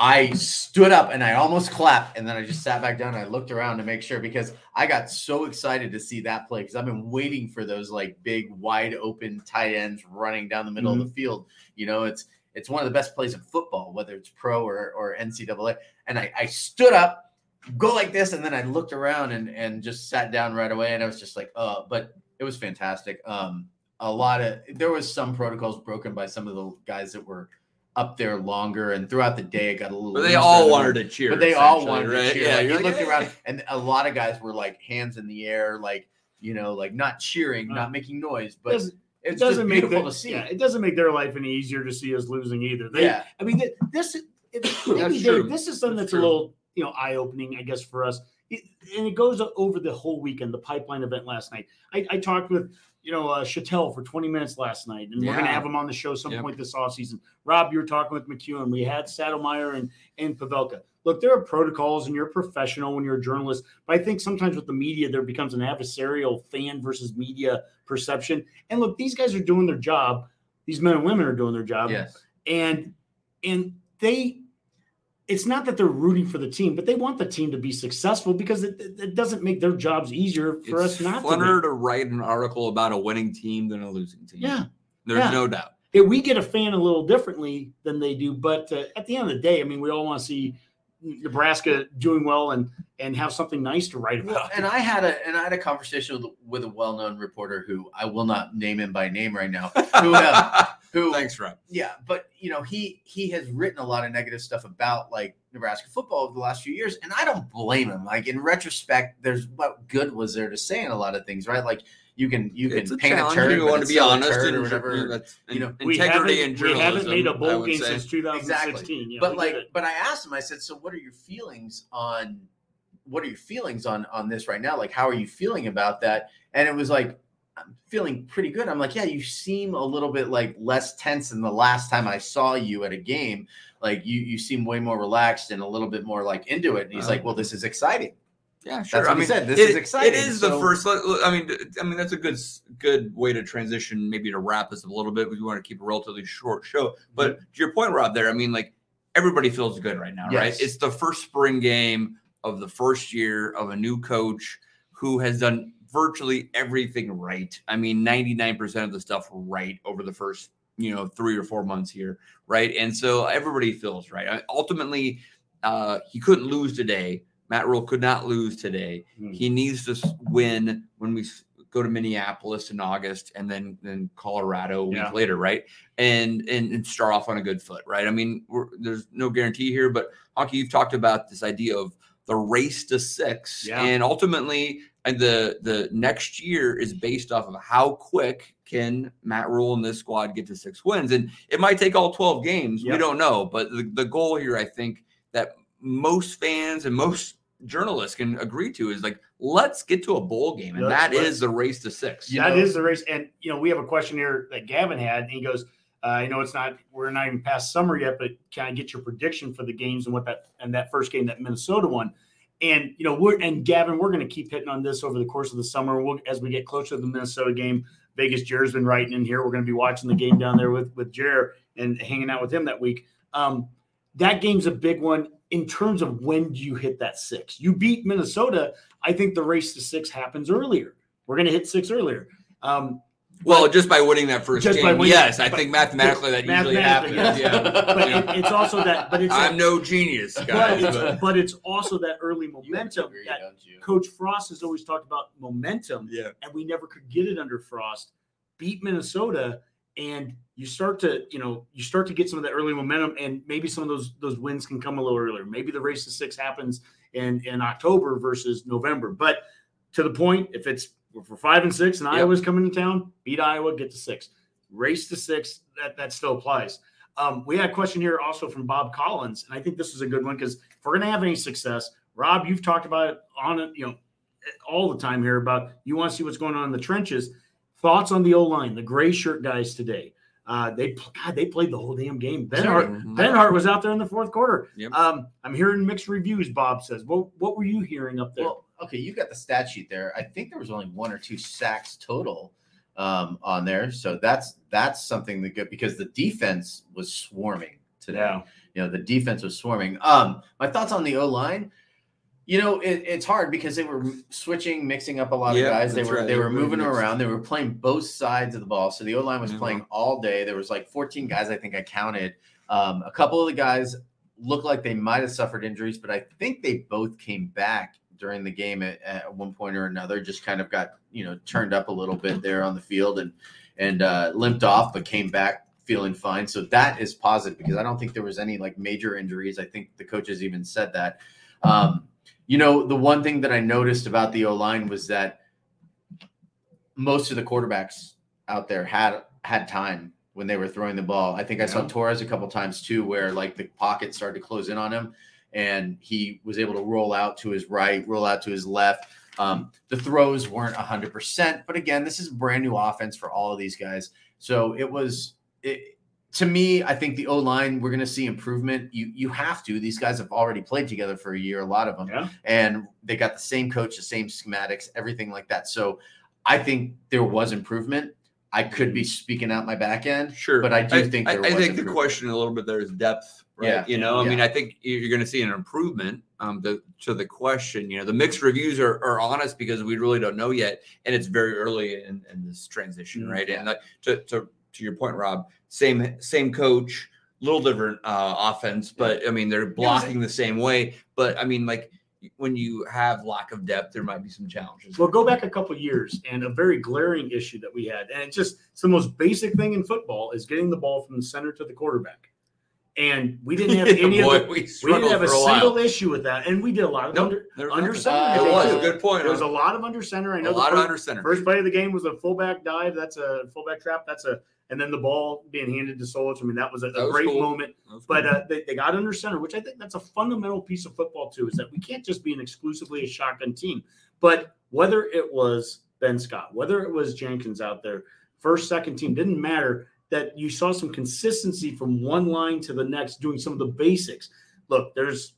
[SPEAKER 7] I stood up and I almost clapped, and then I just sat back down and I looked around to make sure because I got so excited to see that play because I've been waiting for those like big, wide open tight ends running down the middle of the field. You know, it's it's one of the best plays in football, whether it's pro or, or NCAA. And I, I stood up, go like this, and then I looked around and and just sat down right away. And I was just like, uh, but it was fantastic. Um, a lot of there was some protocols broken by some of the guys that were up there longer, and throughout the day it got a little.
[SPEAKER 5] But they all
[SPEAKER 7] than-
[SPEAKER 5] wanted to cheer.
[SPEAKER 7] But they all wanted
[SPEAKER 5] right?
[SPEAKER 7] to cheer.
[SPEAKER 5] Yeah,
[SPEAKER 7] Like,
[SPEAKER 5] you're
[SPEAKER 7] you
[SPEAKER 5] like,
[SPEAKER 7] looked
[SPEAKER 5] "Hey."
[SPEAKER 7] around, and a lot of guys were like hands in the air, like you know, like not cheering,
[SPEAKER 6] Uh,
[SPEAKER 7] not making noise, but
[SPEAKER 6] doesn't- it
[SPEAKER 7] it's
[SPEAKER 6] doesn't
[SPEAKER 7] just
[SPEAKER 6] make
[SPEAKER 7] beautiful
[SPEAKER 6] their,
[SPEAKER 7] to see.
[SPEAKER 6] Yeah, it doesn't make their life any easier to see us losing either. They,
[SPEAKER 7] yeah,
[SPEAKER 6] I mean, this is it, maybe,
[SPEAKER 5] That's
[SPEAKER 6] this is something
[SPEAKER 5] That's
[SPEAKER 6] that's, a little you know eye opening, I guess, for us. It, and it goes over the whole weekend. The pipeline event last night. I, I talked with you know uh, Chattel for 20 minutes last night, and we're going to have him on the show some
[SPEAKER 5] Yep.
[SPEAKER 6] point this offseason. Rob, you were talking with McKewon. We had Sadlemyer and and Pavelka. Look, there are protocols, and you're a professional when you're a journalist. But I think sometimes with the media, there becomes an adversarial fan versus media perception. And look, these guys are doing their job. These men and women are doing their job
[SPEAKER 7] yes,
[SPEAKER 6] and and they it's not that they're rooting for the team but they want the team to be successful because it, it it doesn't make their jobs easier for
[SPEAKER 5] it's
[SPEAKER 6] us not
[SPEAKER 5] funner
[SPEAKER 6] to
[SPEAKER 5] to write an article about a winning team than a losing team.
[SPEAKER 6] yeah
[SPEAKER 5] there's
[SPEAKER 6] yeah.
[SPEAKER 5] no doubt.
[SPEAKER 6] Yeah, we get a fan a little differently than they do but uh, at the end of the day i mean we all want to see nebraska doing well and and have something nice to write
[SPEAKER 7] Well,
[SPEAKER 6] about
[SPEAKER 7] and I had a and I had a conversation with, with a well known reporter who I will not name him by name right now. Who, uh, who
[SPEAKER 5] Thanks, Rob.
[SPEAKER 7] yeah, but you know he he has written a lot of negative stuff about like Nebraska football over the last few years, and I don't blame him. Like in retrospect, there's what good was there to say in a lot of things, right? Like you can you
[SPEAKER 5] it's
[SPEAKER 7] can
[SPEAKER 5] a
[SPEAKER 7] paint a
[SPEAKER 5] challenge.
[SPEAKER 7] turd,
[SPEAKER 5] You want to be honest and
[SPEAKER 7] or whatever.
[SPEAKER 5] That's,
[SPEAKER 7] you know,
[SPEAKER 6] we
[SPEAKER 5] integrity
[SPEAKER 6] haven't,
[SPEAKER 5] and
[SPEAKER 6] we haven't made a
[SPEAKER 5] I
[SPEAKER 6] bowl game
[SPEAKER 5] say.
[SPEAKER 6] since 2016 Yeah,
[SPEAKER 7] but like, but I asked him. I said, "So, what are your feelings on? What are your feelings on on this right now? Like, how are you feeling about that?" And it was like, "I'm feeling pretty good." I'm like, "Yeah, you seem a little bit like less tense than the last time I saw you at a game. Like, you you seem way more relaxed and a little bit more like into it." And he's
[SPEAKER 5] Uh-huh.
[SPEAKER 7] like, "Well, this is exciting."
[SPEAKER 5] Yeah, sure.
[SPEAKER 7] That's
[SPEAKER 5] I
[SPEAKER 7] what he
[SPEAKER 5] mean,
[SPEAKER 7] said. This
[SPEAKER 5] it-
[SPEAKER 7] is exciting.
[SPEAKER 5] It is the first. I mean, I mean that's a good good way to transition. Maybe to wrap this up a little bit. We want to keep a relatively short show. But to your point, Rob, there. I mean, like everybody feels good right now, right? It's the first spring game of the first year of a new coach who has done virtually everything right. I mean, ninety nine percent of the stuff right over the first you know three or four months here, right? And so everybody feels right. I- Ultimately, uh, he couldn't lose today. Matt Rhule could not lose today.
[SPEAKER 6] Hmm.
[SPEAKER 5] He needs to win when we go to Minneapolis in August and then then Colorado a week
[SPEAKER 6] Yeah.
[SPEAKER 5] later, right? And, and and start off on a good foot, right? I mean, we're, there's no guarantee here, but Honke, you've talked about this idea of the race to six,
[SPEAKER 6] Yeah.
[SPEAKER 5] and ultimately, and the the next year is based off of how quick can Matt Rhule and this squad get to six wins, and it might take all twelve games. We don't know, but the, the goal here, I think, that most fans and most journalists can agree to is like let's get to a bowl game and that is the race to six
[SPEAKER 7] You
[SPEAKER 6] That is the race. And you know, we have a question here that Gavin had, and he goes, uh, I know it's not we're not even past summer yet, but can I get your prediction for the games and what that and that first game that Minnesota won? And you know, we're and Gavin, we're going to keep hitting on this over the course of the summer. We'll, as we get closer to the Minnesota game, Vegas Jared's been writing in here. We're going to be watching the game down there with with Jared and hanging out with him that week. Um, that game's a big one in terms of when do you hit that six. You beat Minnesota. I think the race to six happens earlier. We're going to hit six earlier. Um,
[SPEAKER 5] well just by winning that first
[SPEAKER 6] Just by
[SPEAKER 5] game
[SPEAKER 6] winning-
[SPEAKER 5] yes i think mathematically that usually happens
[SPEAKER 6] Mathematically,
[SPEAKER 5] yeah
[SPEAKER 6] but
[SPEAKER 5] Yeah.
[SPEAKER 6] it, it's also that. But it's
[SPEAKER 5] i'm no genius
[SPEAKER 6] but,
[SPEAKER 5] guys
[SPEAKER 6] it's,
[SPEAKER 5] but-
[SPEAKER 6] but it's also that early momentum
[SPEAKER 7] agree,
[SPEAKER 6] that? Coach Frost has always talked about momentum,
[SPEAKER 5] yeah
[SPEAKER 6] and we never could get it under Frost. Beat Minnesota, and you start to, you know, you start to get some of that early momentum, and maybe some of those those wins can come a little earlier. Maybe the race to six happens in in October versus November. But to the point, if it's for five and six, and
[SPEAKER 5] Yep.
[SPEAKER 6] Iowa's coming to town, beat Iowa, get to six. Race to six, that that still applies. Um, we had a question here also from Bob Collins, and I think this is a good one because if we're going to have any success, Rob, you've talked about it on it, you know, all the time here about you want to see what's going on in the trenches. Thoughts on the O line, the gray shirt guys today? Uh, they God, they played the whole damn game. Ben
[SPEAKER 7] Sure.
[SPEAKER 6] Hart. Benhart was out there in the fourth quarter.
[SPEAKER 5] Yep.
[SPEAKER 6] Um, I'm hearing mixed reviews. Bob says, "What what were you hearing up there?"
[SPEAKER 7] Well, okay, you got the stat sheet there. I think there was only one or two sacks total um, on there, so that's that's something that good because the defense was swarming today.
[SPEAKER 6] yeah,
[SPEAKER 7] you know the defense was swarming. Um, my thoughts on the O line. You know, it, it's hard because they were switching, mixing up a lot
[SPEAKER 5] Yeah,
[SPEAKER 7] of guys. They were
[SPEAKER 5] right.
[SPEAKER 7] they were moving
[SPEAKER 5] mixed.
[SPEAKER 7] around. They were playing both sides of the ball. So the O line was
[SPEAKER 5] Mhm.
[SPEAKER 7] playing all day. There was like 14 guys. I think I counted. Um, a couple of the guys looked like they might have suffered injuries, but I think they both came back during the game at, at one point or another. Just kind of got you know turned up a little bit there on the field and and uh, limped off, but came back feeling fine. So that is positive because I don't think there was any like major injuries. I think the coaches even said that. Um, you know, the one thing that I noticed about the O line was that most of the quarterbacks out there had had time when they were throwing the ball. I think I saw Torres a couple times too, where like the pocket started to close in on him, and he was able to roll out to his right, roll out to his left. Um, the throws weren't hundred percent, but again, this is a brand new offense for all of these guys. So it was it, to me. I think the O line we're going to see improvement. You you have to. These guys have already played together for a year, a lot of them,
[SPEAKER 6] Yeah.
[SPEAKER 7] and they got the same coach, the same schematics, everything like that. So I think there was improvement. I could be speaking out my back end,
[SPEAKER 5] Sure,
[SPEAKER 7] but I do think
[SPEAKER 5] I,
[SPEAKER 7] there
[SPEAKER 5] I
[SPEAKER 7] was
[SPEAKER 5] think the question a little bit there is depth, right?
[SPEAKER 7] Yeah.
[SPEAKER 5] You know, I
[SPEAKER 7] Yeah.
[SPEAKER 5] mean, I think you're going to see an improvement. Um, to, to the question, you know, the mixed reviews are, are honest because we really don't know yet, and it's very early in, in this transition,
[SPEAKER 6] Mm,
[SPEAKER 5] right? And like, to, to to your point, Rob, same same coach, little different uh, offense, but I mean, they're blocking the same way. But I mean, like when you have lack of depth, there might be some challenges.
[SPEAKER 6] Well, go back a couple years and a very glaring issue that we had, and it's just it's the most basic thing in football is getting the ball from the center to the quarterback. And we didn't have any
[SPEAKER 5] Boy,
[SPEAKER 6] of the,
[SPEAKER 5] we
[SPEAKER 6] we didn't have a,
[SPEAKER 5] for a while.
[SPEAKER 6] single issue with that, and we did a lot of
[SPEAKER 5] Nope,
[SPEAKER 6] under under center.
[SPEAKER 7] Uh,
[SPEAKER 5] it was
[SPEAKER 6] too.
[SPEAKER 5] a good point.
[SPEAKER 6] There was a lot of under center. I know a
[SPEAKER 5] lot of under center.
[SPEAKER 6] first play of the game was a fullback dive. That's a fullback trap. That's a and then the ball being handed to Solich. I mean, that was a,
[SPEAKER 5] That
[SPEAKER 6] a
[SPEAKER 5] was
[SPEAKER 6] great
[SPEAKER 5] cool.
[SPEAKER 6] moment. But
[SPEAKER 5] cool.
[SPEAKER 6] uh, they, they got under center, which I think that's a fundamental piece of football too. Is that we can't just be an exclusively a shotgun team. But whether it was Ben Scott, whether it was Jenkins out there, first, second team, didn't matter. That you saw some consistency from one line to the next, doing some of the basics. Look, there's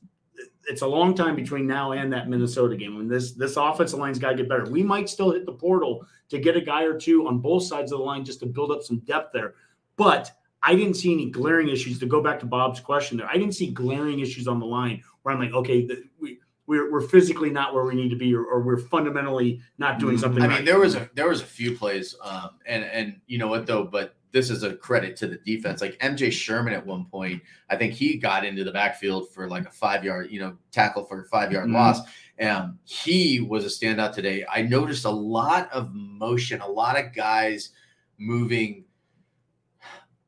[SPEAKER 6] it's a long time between now and that Minnesota game. When this this offensive line's got to get better. We might still hit the portal to get a guy or two on both sides of the line just to build up some depth there. But I didn't see any glaring issues. To go back to Bob's question there, I didn't see glaring issues on the line where I'm like, okay, the, we we're, we're physically not where we need to be, or, or we're fundamentally not doing something.
[SPEAKER 7] I
[SPEAKER 6] right.
[SPEAKER 7] mean, there was a there was a few plays, um, and and you know what though, but this is a credit to the defense. Like MJ Sherman at one point, I think he got into the backfield for like a five yard, you know, tackle for a five yard
[SPEAKER 6] Mhm.
[SPEAKER 7] loss. Um, he was a standout today. I noticed a lot of motion, a lot of guys moving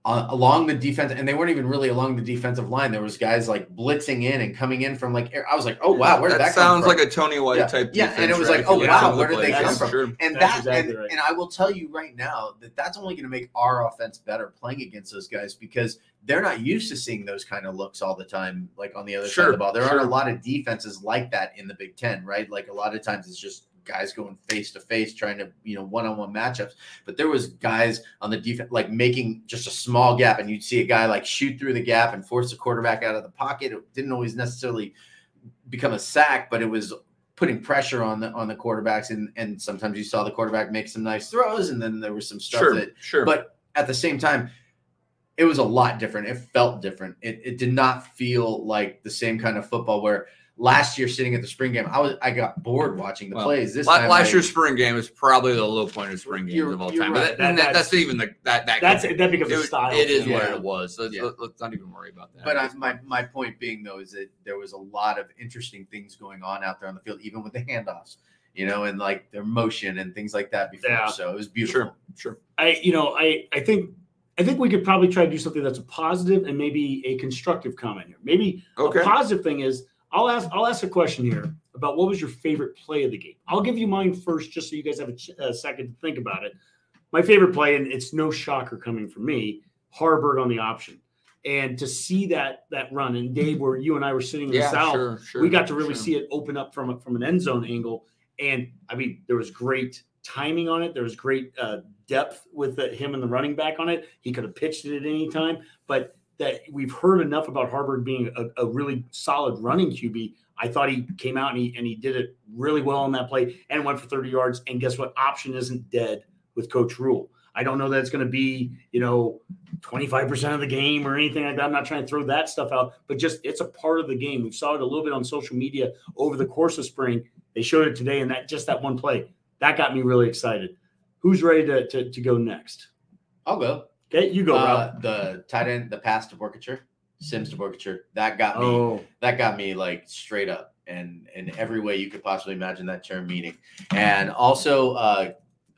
[SPEAKER 7] uh, along the defense, and they weren't even really along the defensive line. There was guys like blitzing in and coming in from like air- I was like, oh wow, where did that, come
[SPEAKER 5] sounds
[SPEAKER 7] from?
[SPEAKER 5] like a Tony White
[SPEAKER 7] Yeah,
[SPEAKER 5] type.
[SPEAKER 7] yeah, and it was
[SPEAKER 5] right?
[SPEAKER 7] like, oh,
[SPEAKER 5] look
[SPEAKER 6] wow,
[SPEAKER 5] some of the
[SPEAKER 7] where did they
[SPEAKER 5] plays.
[SPEAKER 7] come from?
[SPEAKER 5] Sure.
[SPEAKER 7] and
[SPEAKER 6] That's
[SPEAKER 7] that
[SPEAKER 6] exactly
[SPEAKER 7] and,
[SPEAKER 6] right.
[SPEAKER 7] and I will tell you right now that that's only going to make our offense better playing against those guys because they're not used to seeing those kind of looks all the time, like on the other side of the ball. There
[SPEAKER 5] sure.
[SPEAKER 7] aren't a lot of defenses like that in the Big Ten, right? Like a lot of times it's just guys going face to face trying to you know one-on-one matchups. But there was guys on the defense like making just a small gap and you'd see a guy like shoot through the gap and force the quarterback out of the pocket. It didn't always necessarily become a sack but it was putting pressure on the on the quarterbacks and and sometimes you saw the quarterback make some nice throws and then there was some stuff
[SPEAKER 5] Sure,
[SPEAKER 7] that
[SPEAKER 5] sure.
[SPEAKER 7] but at the same time it was a lot different. It felt different. It, it did not feel like the same kind of football where last year sitting at the spring game i was i got bored watching the
[SPEAKER 5] Well,
[SPEAKER 7] plays this
[SPEAKER 5] La-
[SPEAKER 7] time
[SPEAKER 5] last year's spring game was probably the low point of spring games of all time.
[SPEAKER 7] right.
[SPEAKER 5] But that,
[SPEAKER 6] That-
[SPEAKER 5] that,
[SPEAKER 6] that's-
[SPEAKER 5] that's even the that that
[SPEAKER 6] that's
[SPEAKER 5] could-
[SPEAKER 6] that becomes
[SPEAKER 5] it,
[SPEAKER 6] a style.
[SPEAKER 5] it is
[SPEAKER 6] thing.
[SPEAKER 5] what it was. So let's,
[SPEAKER 7] Yeah.
[SPEAKER 5] let's not even worry about that.
[SPEAKER 7] But I, my my point being though is that there was a lot of interesting things going on out there on the field, even with the handoffs, you know, and like their motion and things like that before.
[SPEAKER 6] Yeah.
[SPEAKER 7] So it was beautiful.
[SPEAKER 5] sure.
[SPEAKER 6] I, you know, I, I think, I think we could probably try to do something that's a positive and maybe a constructive comment here. Maybe
[SPEAKER 5] Okay.
[SPEAKER 6] a positive thing is I'll ask, I'll ask a question here about what was your favorite play of the game. I'll give you mine first, just so you guys have a, ch- a second to think about it. My favorite play, and it's no shocker coming from me, Haarberg on the option, and to see that that run. And Dave, where you and I were sitting in the south,
[SPEAKER 5] sure, sure.
[SPEAKER 6] we got to really
[SPEAKER 5] sure.
[SPEAKER 6] see it open up from a, from an end zone angle. And I mean, there was great timing on it. There was great uh, depth with the, him and the running back on it. He could have pitched it at any time, but that we've heard enough about Haarberg being a, a really solid running QB. I thought he came out and he and he did it really well on that play and went for 30 yards. And guess what? Option isn't dead with Coach Rhule. I don't know that it's going to be, you know, 25% of the game or anything like that. I'm not trying to throw that stuff out, but just it's a part of the game. We saw it a little bit on social media over the course of spring. They showed it today, and that just that one play that got me really excited. Who's ready to, to, to go next?
[SPEAKER 7] I'll go.
[SPEAKER 6] Okay, you go,
[SPEAKER 7] Uh, the tight end, the pass to Boerkircher, Sims to Boerkircher. That got me.
[SPEAKER 6] Oh,
[SPEAKER 7] that got me like straight up and in every way you could possibly imagine that term meaning. And also, uh,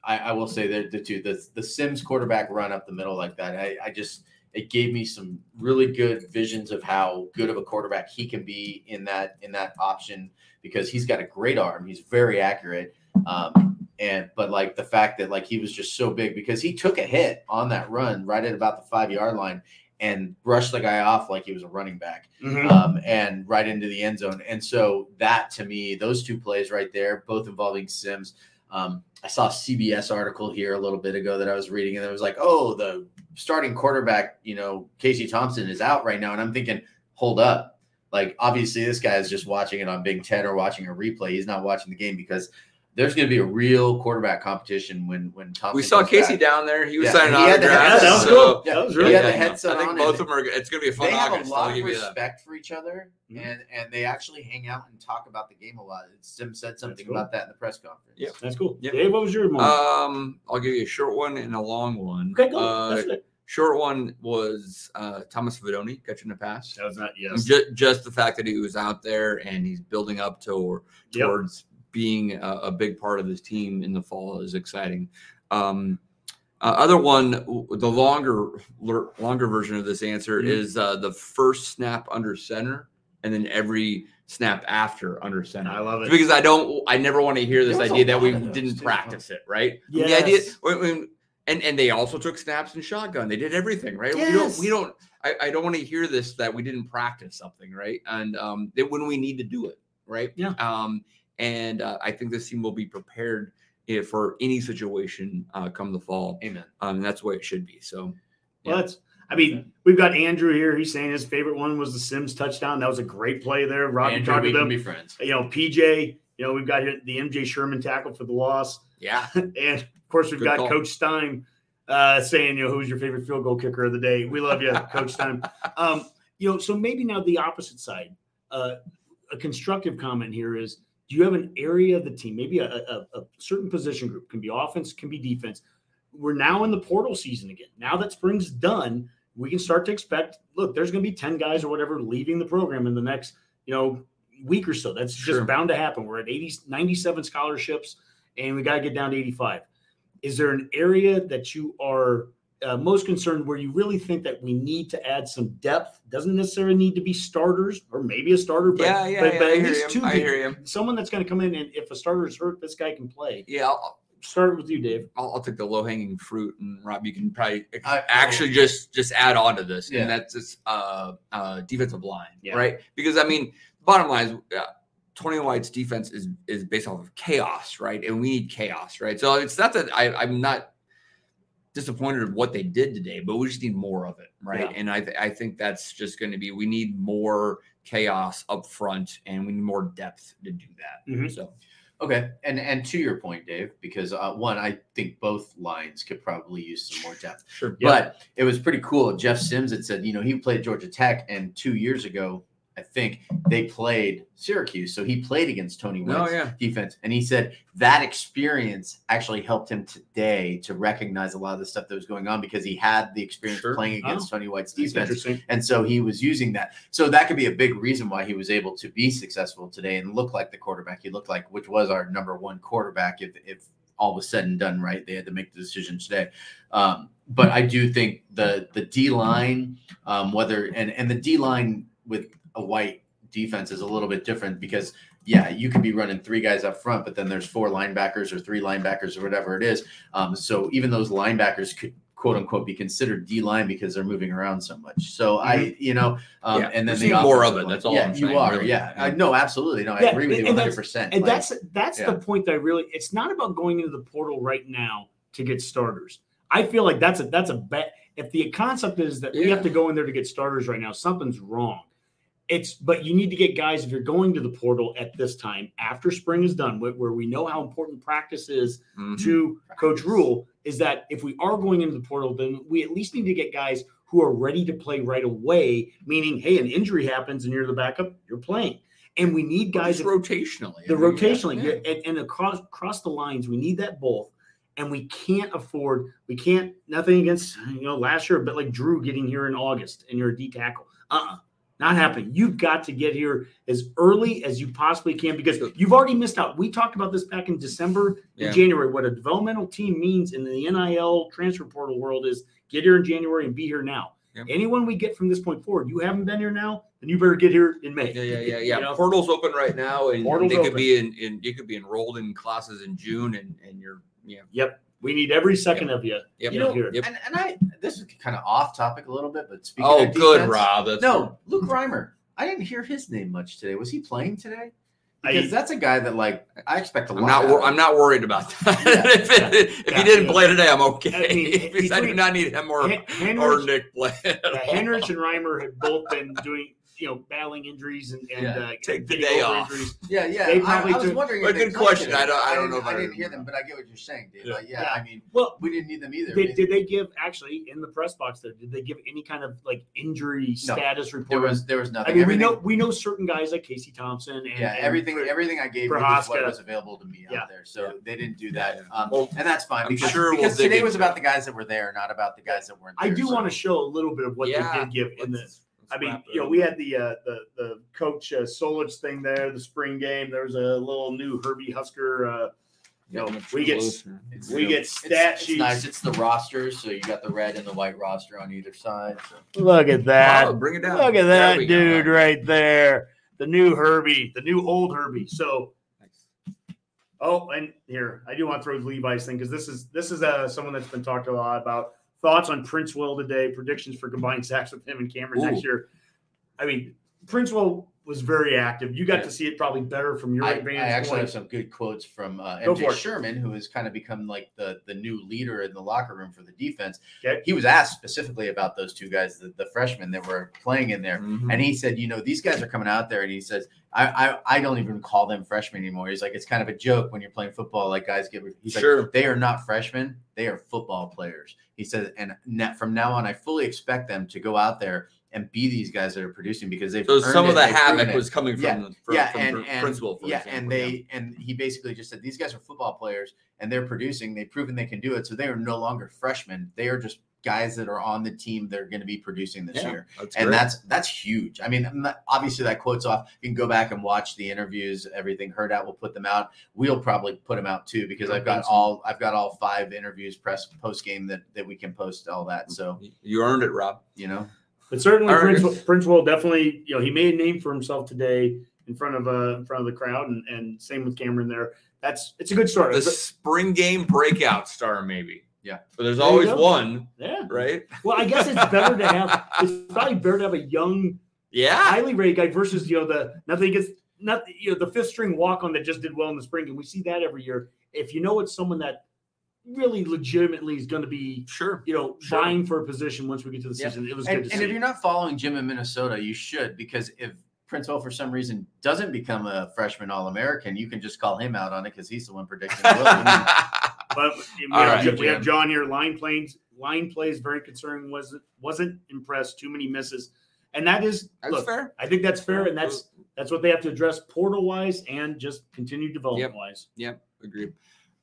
[SPEAKER 7] I, I will say that the two the the Sims quarterback run up the middle like that. I, I just it gave me some really good visions of how good of a quarterback he can be in that in that option because he's got a great arm. He's very accurate. Um, and but like the fact that like he was just so big because he took a hit on that run right at about the five yard line and brushed the guy off like he was a running back
[SPEAKER 6] mhm.
[SPEAKER 7] um, and right into the end zone. And so that to me, those two plays right there, both involving Sims. Um, I saw a CBS article here a little bit ago that I was reading, and it was like, oh, the starting quarterback, you know, Casey Thompson is out right now. And I'm thinking, hold up. Like, obviously, this guy is just watching it on Big Ten or watching a replay. He's not watching the game because there's going to be a real quarterback competition when when Thompson.
[SPEAKER 5] We saw
[SPEAKER 7] comes
[SPEAKER 5] Casey
[SPEAKER 7] back.
[SPEAKER 5] down there. He was
[SPEAKER 7] Yeah,
[SPEAKER 5] signing
[SPEAKER 7] he had the-
[SPEAKER 5] autographs.
[SPEAKER 6] yeah, that was
[SPEAKER 5] so-
[SPEAKER 6] cool.
[SPEAKER 7] Yeah,
[SPEAKER 6] that was
[SPEAKER 7] he
[SPEAKER 6] really
[SPEAKER 7] had
[SPEAKER 6] good.
[SPEAKER 7] the headset
[SPEAKER 5] I think
[SPEAKER 7] on
[SPEAKER 5] both of them are. It's going to be a fun
[SPEAKER 7] they have
[SPEAKER 5] August.
[SPEAKER 7] a
[SPEAKER 5] I'll
[SPEAKER 7] lot of
[SPEAKER 5] give you that.
[SPEAKER 7] respect for each other
[SPEAKER 6] Mhm.
[SPEAKER 7] and and they actually hang out and talk about the game a lot sim said something
[SPEAKER 6] cool.
[SPEAKER 7] about that in the press conference
[SPEAKER 5] Yeah,
[SPEAKER 6] That's cool.
[SPEAKER 5] Yep.
[SPEAKER 6] Dave, what was your moment?
[SPEAKER 5] Um, I'll give you a short one and a long one.
[SPEAKER 6] okay, go.
[SPEAKER 5] Uh, short one was uh, Thomas Fidone catching the pass.
[SPEAKER 6] That was not yes.
[SPEAKER 5] Just, just the fact that he was out there and he's building up to,
[SPEAKER 6] Yep.
[SPEAKER 5] Being a, a big part of this team in the fall is exciting. Um, uh, other one, the longer longer version of this answer
[SPEAKER 6] Mhm.
[SPEAKER 5] is uh, the first snap under center, and then every snap after under center.
[SPEAKER 6] I love it.
[SPEAKER 5] because I don't, I never want to hear this
[SPEAKER 7] There was a
[SPEAKER 5] idea that we
[SPEAKER 7] lot of those,
[SPEAKER 5] didn't practice it, right? The idea, when- when- and and they also took snaps and shotgun. They did everything, right? We don't,
[SPEAKER 6] Yes.
[SPEAKER 5] we don't. I, I don't want to hear this that we didn't practice something, right? And um, that when we need to do it, right?
[SPEAKER 6] Yeah.
[SPEAKER 5] Um, and uh, I think this team will be prepared if, for any situation uh, come the fall.
[SPEAKER 7] amen
[SPEAKER 5] Um, and that's the way it should be. So,
[SPEAKER 6] Well, that's. I mean, we've got Andrew here. He's saying his favorite one was the Sims touchdown. That was a great play there. Rob, you
[SPEAKER 7] Andrew,
[SPEAKER 6] talked to them.
[SPEAKER 7] be friends
[SPEAKER 6] You know, PJ. You know, we've got the MJ Sherman tackle for the loss,
[SPEAKER 5] yeah,
[SPEAKER 6] and of course we've
[SPEAKER 5] Good
[SPEAKER 6] got
[SPEAKER 5] call.
[SPEAKER 6] Coach Stein uh, saying, you know, who's your favorite field goal kicker of the day? We love you, Coach Stein. Um, you know, so maybe now the opposite side. Uh, a constructive comment here is: Do you have an area of the team, maybe a, a, a certain position group, can be offense, can be defense? We're now in the portal season again. Now that spring's done, we can start to expect. Look, there's going to be ten guys or whatever leaving the program in the next, you know, week or so. That's
[SPEAKER 5] Sure.
[SPEAKER 6] just bound to happen. We're at 80, 97 scholarships, and we got to get down to 85. Is there an area that you are uh, most concerned where you really think that we need to add some depth? Doesn't necessarily need to be starters or maybe a starter, but,
[SPEAKER 5] yeah, yeah.
[SPEAKER 6] but,
[SPEAKER 5] yeah,
[SPEAKER 6] but
[SPEAKER 5] I
[SPEAKER 6] at
[SPEAKER 5] hear
[SPEAKER 6] least
[SPEAKER 5] you.
[SPEAKER 6] two
[SPEAKER 5] I
[SPEAKER 6] people.
[SPEAKER 5] hear you.
[SPEAKER 6] Someone that's going to come in and if a starter is hurt, this guy can play.
[SPEAKER 5] Yeah, I'll,
[SPEAKER 6] Start with you, Dave.
[SPEAKER 5] I'll, I'll take the low hanging fruit, and Rob, you can probably
[SPEAKER 7] I-
[SPEAKER 5] actually just just add on to this,
[SPEAKER 7] Yeah.
[SPEAKER 5] and that's just uh, uh, defensive line,
[SPEAKER 6] Yeah.
[SPEAKER 5] right? Because I mean, bottom line is. Uh, Tony White's defense is is based off of chaos, right? And we need chaos, right? So it's not that I, I'm not disappointed of what they did today, but we just need more of it, right?
[SPEAKER 6] Yeah.
[SPEAKER 5] And I th- I think that's just going to be we need more chaos up front, and we need more depth to do that.
[SPEAKER 6] Mhm.
[SPEAKER 5] So
[SPEAKER 7] okay and and to your point dave because uh, one i think both lines could probably use some more depth
[SPEAKER 5] sure,
[SPEAKER 7] But it was pretty cool. Jeff Sims had said, you know, he played Georgia Tech, and two years ago, I think they played Syracuse. So he played against Tony White's
[SPEAKER 5] yeah,
[SPEAKER 7] defense. And he said that experience actually helped him today to recognize a lot of the stuff that was going on because he had the experience
[SPEAKER 5] Sure.
[SPEAKER 7] playing against Tony White's defense. And so he was using that. So that could be a big reason why he was able to be successful today and look like the quarterback he looked like, which was our number one quarterback. If if all was said and done right, they had to make the decision today. Um, but I do think the the D line, um, whether and and the D line with a white defense is a little bit different because yeah, you could be running three guys up front, but then there's four linebackers or three linebackers or whatever it is. Um, so even those linebackers could quote unquote be considered D line because they're moving around so much. So I, you know, um,
[SPEAKER 5] Yeah,
[SPEAKER 7] and then the
[SPEAKER 5] more of it. That's all
[SPEAKER 7] Yeah,
[SPEAKER 5] I'm
[SPEAKER 7] you
[SPEAKER 5] saying,
[SPEAKER 7] are.
[SPEAKER 5] really.
[SPEAKER 7] Yeah, I no, absolutely. No, I
[SPEAKER 6] Yeah,
[SPEAKER 7] agree with you 100. percent
[SPEAKER 6] And that's that's
[SPEAKER 7] yeah.
[SPEAKER 6] the point that I really it's not about going into the portal right now to get starters. I feel like that's a that's a bet. If the concept is that we have to go in there to get starters right now, something's wrong. It's but you need to get guys if you're going to the portal at this time after spring is done, where, where we know how important practice is
[SPEAKER 5] Mhm.
[SPEAKER 6] to Coach Rhule, is that if we are going into the portal, then we at least need to get guys who are ready to play right away. Meaning, hey, an injury happens and you're the backup, you're playing, and we need guys
[SPEAKER 5] Just rotationally.
[SPEAKER 6] the
[SPEAKER 5] I mean,
[SPEAKER 6] rotationally
[SPEAKER 5] yeah.
[SPEAKER 6] yeah, and, and across across the lines we need that both and we can't afford we can't nothing against you know last year but like drew getting here in august and you're a d tackle uh-uh not happening you've got to get here as early as you possibly can because you've already missed out we talked about this back in december
[SPEAKER 5] Yeah.
[SPEAKER 6] and january what a developmental team means in the nil transfer portal world is get here in january and be here now
[SPEAKER 5] Yep.
[SPEAKER 6] anyone we get from this point forward you haven't been here now then you better get here in may
[SPEAKER 5] Yeah, yeah, yeah,
[SPEAKER 6] You know?
[SPEAKER 5] Portal's open right now, and
[SPEAKER 6] Portal's
[SPEAKER 5] they could
[SPEAKER 6] open.
[SPEAKER 5] be in, in. You could be enrolled in classes in June, and and you're yeah.
[SPEAKER 6] Yep. We need every second of you.
[SPEAKER 5] Yep.
[SPEAKER 6] You know, here.
[SPEAKER 5] Yep.
[SPEAKER 7] And, and I this is kind of off topic a little bit, but speaking
[SPEAKER 5] Oh,
[SPEAKER 7] of
[SPEAKER 5] good,
[SPEAKER 7] defense-
[SPEAKER 5] Rob. That's
[SPEAKER 7] no, Luke Reimer. I didn't hear his name much today. Was he playing today?
[SPEAKER 6] I-
[SPEAKER 7] Because that's a guy that like I expect a lot.
[SPEAKER 5] I'm not. wor-
[SPEAKER 7] of.
[SPEAKER 5] I'm not worried about that.
[SPEAKER 7] Yeah,
[SPEAKER 5] if it, if
[SPEAKER 6] yeah,
[SPEAKER 5] he didn't
[SPEAKER 6] yeah.
[SPEAKER 5] play today, I'm okay.
[SPEAKER 6] I mean,
[SPEAKER 5] because I do not need him or
[SPEAKER 6] Hen-
[SPEAKER 5] or Nick play. at
[SPEAKER 6] yeah. Henrich and Reimer have both been doing, you know, battling injuries and, and
[SPEAKER 7] Yeah.
[SPEAKER 6] uh,
[SPEAKER 5] Take the day off.
[SPEAKER 6] Injuries.
[SPEAKER 7] Yeah, yeah.
[SPEAKER 6] They
[SPEAKER 7] I,
[SPEAKER 6] probably
[SPEAKER 7] I was
[SPEAKER 6] took-
[SPEAKER 7] wondering.
[SPEAKER 5] But good question. I don't- I don't know
[SPEAKER 7] didn't-
[SPEAKER 5] if
[SPEAKER 7] I
[SPEAKER 5] I
[SPEAKER 7] didn't hear them, but I get what you're saying, dude.
[SPEAKER 5] Yeah.
[SPEAKER 7] Like, yeah,
[SPEAKER 6] Yeah.
[SPEAKER 7] I mean,
[SPEAKER 6] Well,
[SPEAKER 7] we didn't need them either.
[SPEAKER 6] did, did they give actually in the press box there? Did they give any kind of like injury
[SPEAKER 7] No.
[SPEAKER 6] status report?
[SPEAKER 7] there was there was nothing.
[SPEAKER 6] I
[SPEAKER 7] nothing.
[SPEAKER 6] mean, we know we know certain guys like Casey Thompson and
[SPEAKER 7] yeah, everything
[SPEAKER 6] Chris-
[SPEAKER 7] everything I gave you was what was available to me
[SPEAKER 6] Yeah.
[SPEAKER 7] out there. So
[SPEAKER 6] Yeah.
[SPEAKER 7] they didn't do that, um,
[SPEAKER 5] Well,
[SPEAKER 7] and that's fine
[SPEAKER 5] I'm
[SPEAKER 7] because,
[SPEAKER 5] sure
[SPEAKER 7] because today was about the guys that were there, not about the guys that weren't.
[SPEAKER 6] I do want to show a little bit of what they did give in the.
[SPEAKER 5] Let's-
[SPEAKER 6] I mean, you know, we had the uh, the the coach uh, Solich thing there, the spring game. There was a little new Herbie Husker. Uh, you know, we get.
[SPEAKER 7] It's,
[SPEAKER 6] we
[SPEAKER 7] you know,
[SPEAKER 6] get
[SPEAKER 7] it's-
[SPEAKER 6] stat
[SPEAKER 7] it's nice. It's the rosters, so you got the red and the white roster on either side. So.
[SPEAKER 6] Look at
[SPEAKER 5] Oh, bring it down.
[SPEAKER 6] Look at that
[SPEAKER 5] we go.
[SPEAKER 6] dude right there. The new Herbie, the new old Herbie. So, oh, and here I do want to throw the Levi's thing because this is this is uh, someone that's been talked a lot about. Thoughts on Princewill today? Predictions for combined sacks with him and Cameron
[SPEAKER 5] Ooh.
[SPEAKER 6] next year. I mean, Princewill was very active. You got
[SPEAKER 7] Yeah.
[SPEAKER 6] to see it probably better from your
[SPEAKER 7] I, I
[SPEAKER 6] vantage
[SPEAKER 7] actually have some good quotes from uh, MJ. Sherman, who has kind of become like the the new leader in the locker room for the defense.
[SPEAKER 6] Okay.
[SPEAKER 7] He was asked specifically about those two guys, the, the freshmen that were playing in there,
[SPEAKER 5] Mhm.
[SPEAKER 7] and he said, you know, these guys are coming out there, and he says, I, I I don't even call them freshmen anymore. He's like, it's kind of a joke when you're playing football, like guys get. He's
[SPEAKER 5] Sure.
[SPEAKER 7] like, they are not freshmen, they are football players. He says, and net, from now on, I fully expect them to go out there and be these guys that are producing because they've
[SPEAKER 5] So some
[SPEAKER 7] it,
[SPEAKER 5] of the havoc was coming from
[SPEAKER 7] Yeah.
[SPEAKER 5] the from,
[SPEAKER 7] yeah,
[SPEAKER 5] from
[SPEAKER 7] and,
[SPEAKER 5] Pr-
[SPEAKER 7] and
[SPEAKER 5] Principal.
[SPEAKER 7] Yeah,
[SPEAKER 5] example,
[SPEAKER 7] and they and he basically just said these guys are football players and they're producing. They've proven they can do it, so they are no longer freshmen. They are just guys that are on the team. They're going to be producing this
[SPEAKER 5] Yeah,
[SPEAKER 7] year,
[SPEAKER 5] that's
[SPEAKER 7] and
[SPEAKER 5] great.
[SPEAKER 7] that's that's huge. I mean, obviously that quotes off. You can go back and watch the interviews. Everything heard out. We'll put them out. We'll probably put them out too because I've got all I've got all five interviews, press post game that that we can post all that. So
[SPEAKER 5] you earned it, Rob.
[SPEAKER 7] you know,
[SPEAKER 6] But certainly,
[SPEAKER 5] All right.
[SPEAKER 6] Prince, Princewill definitely, you know, he made a name for himself today in front of uh in front of the crowd, and, and same with Cameron there. That's it's a good start.
[SPEAKER 5] The spring game breakout star, maybe.
[SPEAKER 7] Yeah.
[SPEAKER 5] But there's
[SPEAKER 6] There
[SPEAKER 5] always one,
[SPEAKER 6] yeah.
[SPEAKER 5] right?
[SPEAKER 6] Well, I guess it's better to have. It's probably better to have a young,
[SPEAKER 5] Yeah.
[SPEAKER 6] highly rated guy versus you know the nothing gets not you know the fifth string walk on that just did well in the spring, and we see that every year. If you know it's someone that really legitimately is going to be
[SPEAKER 5] Sure.
[SPEAKER 6] you know
[SPEAKER 5] Sure.
[SPEAKER 6] vying for a position once we get to the
[SPEAKER 7] Yeah.
[SPEAKER 6] season, it was
[SPEAKER 7] and,
[SPEAKER 6] good to
[SPEAKER 7] and
[SPEAKER 6] see.
[SPEAKER 7] if you're not following Jim in Minnesota, you should because if Princewill for some reason doesn't become a freshman All American, you can just call him out on it because he's the one predicting. Will.
[SPEAKER 6] But we, have,
[SPEAKER 5] right,
[SPEAKER 6] we have John here. Line plays, line plays very concerning. wasn't wasn't impressed. Too many misses, and that is
[SPEAKER 5] That's
[SPEAKER 6] look.
[SPEAKER 5] fair.
[SPEAKER 6] I think that's fair, and that's that's what they have to address portal wise and just continued development
[SPEAKER 5] Yep.
[SPEAKER 6] wise.
[SPEAKER 5] Yep, agreed.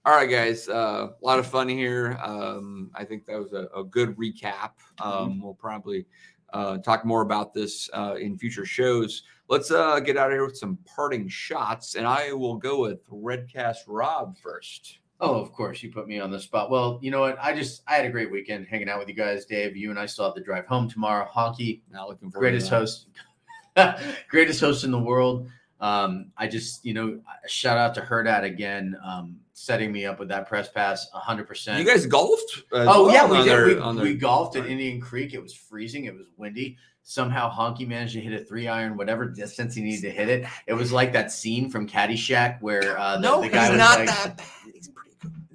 [SPEAKER 5] All right, guys. Uh, a lot of fun here. Um, I think that was a, a good recap. Um, We'll probably uh, talk more about this uh, in future shows. Let's uh, get out of here with some parting shots, and I will go with Redcast Rob first.
[SPEAKER 7] Oh, of course, you put me on the spot. Well, you know what? I just I had a great weekend hanging out with you guys, Dave. You and I still have to drive home tomorrow. Honke,
[SPEAKER 5] Not looking forward
[SPEAKER 7] greatest
[SPEAKER 5] to
[SPEAKER 7] host, greatest host in the world. Um, I just, you know, shout out to Hurrdat again, um, setting me up with that press pass 100%.
[SPEAKER 5] You guys golfed? as
[SPEAKER 7] Oh
[SPEAKER 5] well
[SPEAKER 7] yeah, we did.
[SPEAKER 5] their-
[SPEAKER 7] we,
[SPEAKER 5] their-
[SPEAKER 7] we golfed at Indian Creek. It was freezing. It was windy. Somehow Honke managed to hit a three iron, whatever distance he needed to hit it. It was like that scene from Caddyshack where uh, the,
[SPEAKER 5] no,
[SPEAKER 7] the guy
[SPEAKER 5] he's
[SPEAKER 7] was
[SPEAKER 5] not
[SPEAKER 7] like,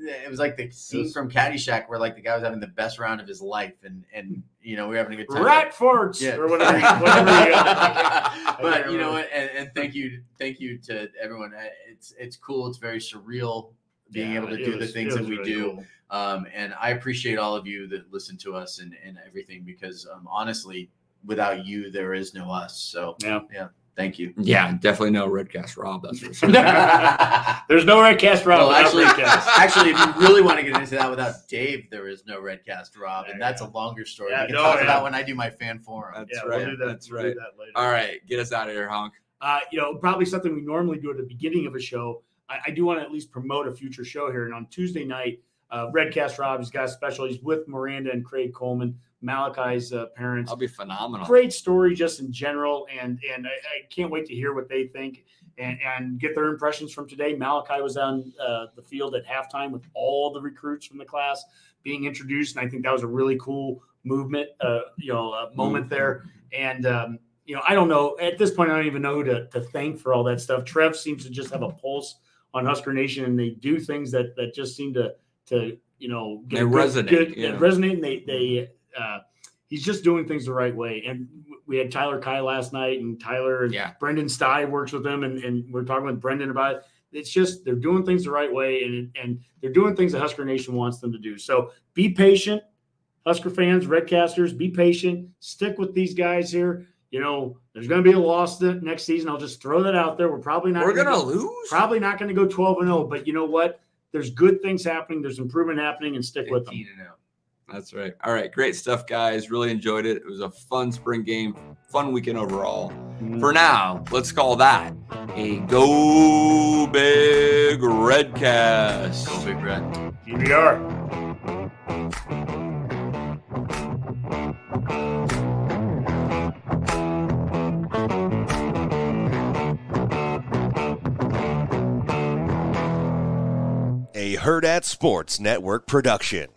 [SPEAKER 7] it was like the scene from Caddyshack where like the guy was having the best round of his life, and and you know we were having a good time.
[SPEAKER 6] Rat farts
[SPEAKER 7] Yeah.
[SPEAKER 6] or whatever. whatever you
[SPEAKER 7] but you know what? And, and thank you, thank you to everyone. Uh, It's it's cool. It's very surreal being
[SPEAKER 6] Yeah,
[SPEAKER 7] able to
[SPEAKER 6] it
[SPEAKER 7] do the things that we
[SPEAKER 6] really
[SPEAKER 7] do.
[SPEAKER 6] cool.
[SPEAKER 7] Um, and I appreciate all of you that listen to us and, and everything because um, honestly, without you, there is no us. So
[SPEAKER 6] Yeah.
[SPEAKER 7] yeah, thank you.
[SPEAKER 5] Yeah, definitely no Redcast Rob. That's for sure.
[SPEAKER 6] There's no Redcast Rob.
[SPEAKER 7] Well, actually,
[SPEAKER 6] Redcast.
[SPEAKER 7] actually, if you really want to get into that without Dave, there is no Redcast Rob, and that's a longer story.
[SPEAKER 6] Yeah,
[SPEAKER 7] we can
[SPEAKER 6] no,
[SPEAKER 7] talk
[SPEAKER 6] yeah.
[SPEAKER 7] about when I do my fan forum.
[SPEAKER 5] That's
[SPEAKER 6] yeah,
[SPEAKER 5] right.
[SPEAKER 6] we'll do that.
[SPEAKER 5] That's
[SPEAKER 6] we'll
[SPEAKER 5] right.
[SPEAKER 6] do that later.
[SPEAKER 5] All right, get us out of here, honk.
[SPEAKER 6] uh, you know, probably something we normally do at the beginning of a show. I, I do want to at least promote a future show here. And on Tuesday night, uh, Redcast Rob, he's got a special. He's with Miranda and Craig Coleman, Malachi's uh, parents.
[SPEAKER 5] That'll be phenomenal.
[SPEAKER 6] Great story, just in general, and and I, I can't wait to hear what they think and, and get their impressions from today. Malachi was on uh, the field at halftime with all the recruits from the class being introduced, and I think that was a really cool movement, uh, you know, uh, moment there. And um, you know, I don't know at this point, I don't even know who to, to thank for all that stuff. Trev seems to just have a pulse on Husker Nation, and they do things that that just seem to to you know
[SPEAKER 5] They resonate, yeah.
[SPEAKER 6] resonate. And they they uh, he's just doing things the right way. And we had Tyler Kai last night, and Tyler and
[SPEAKER 5] Yeah.
[SPEAKER 6] Brendan Stai works with them, and, and we're talking with Brendan about it. It's just they're doing things the right way, and and they're doing things that Husker Nation wants them to do. So be patient, Husker fans, Redcasters. Be patient. Stick with these guys here. You know, there's going to be a loss the next season. I'll just throw that out there. We're probably not.
[SPEAKER 5] We're
[SPEAKER 6] gonna
[SPEAKER 5] gonna lose.
[SPEAKER 6] probably not going to go 12 and 0, but you know what? There's good things happening. There's improvement happening, and stick with them.
[SPEAKER 7] 15 and 0.
[SPEAKER 5] That's right. All right, great stuff, guys. Really enjoyed it. It was a fun spring game, fun weekend overall. For mm. now, let's call that a Go Big Redcast.
[SPEAKER 7] Go Big Red.
[SPEAKER 6] PBR.
[SPEAKER 4] A Hurrdat Sports Network production.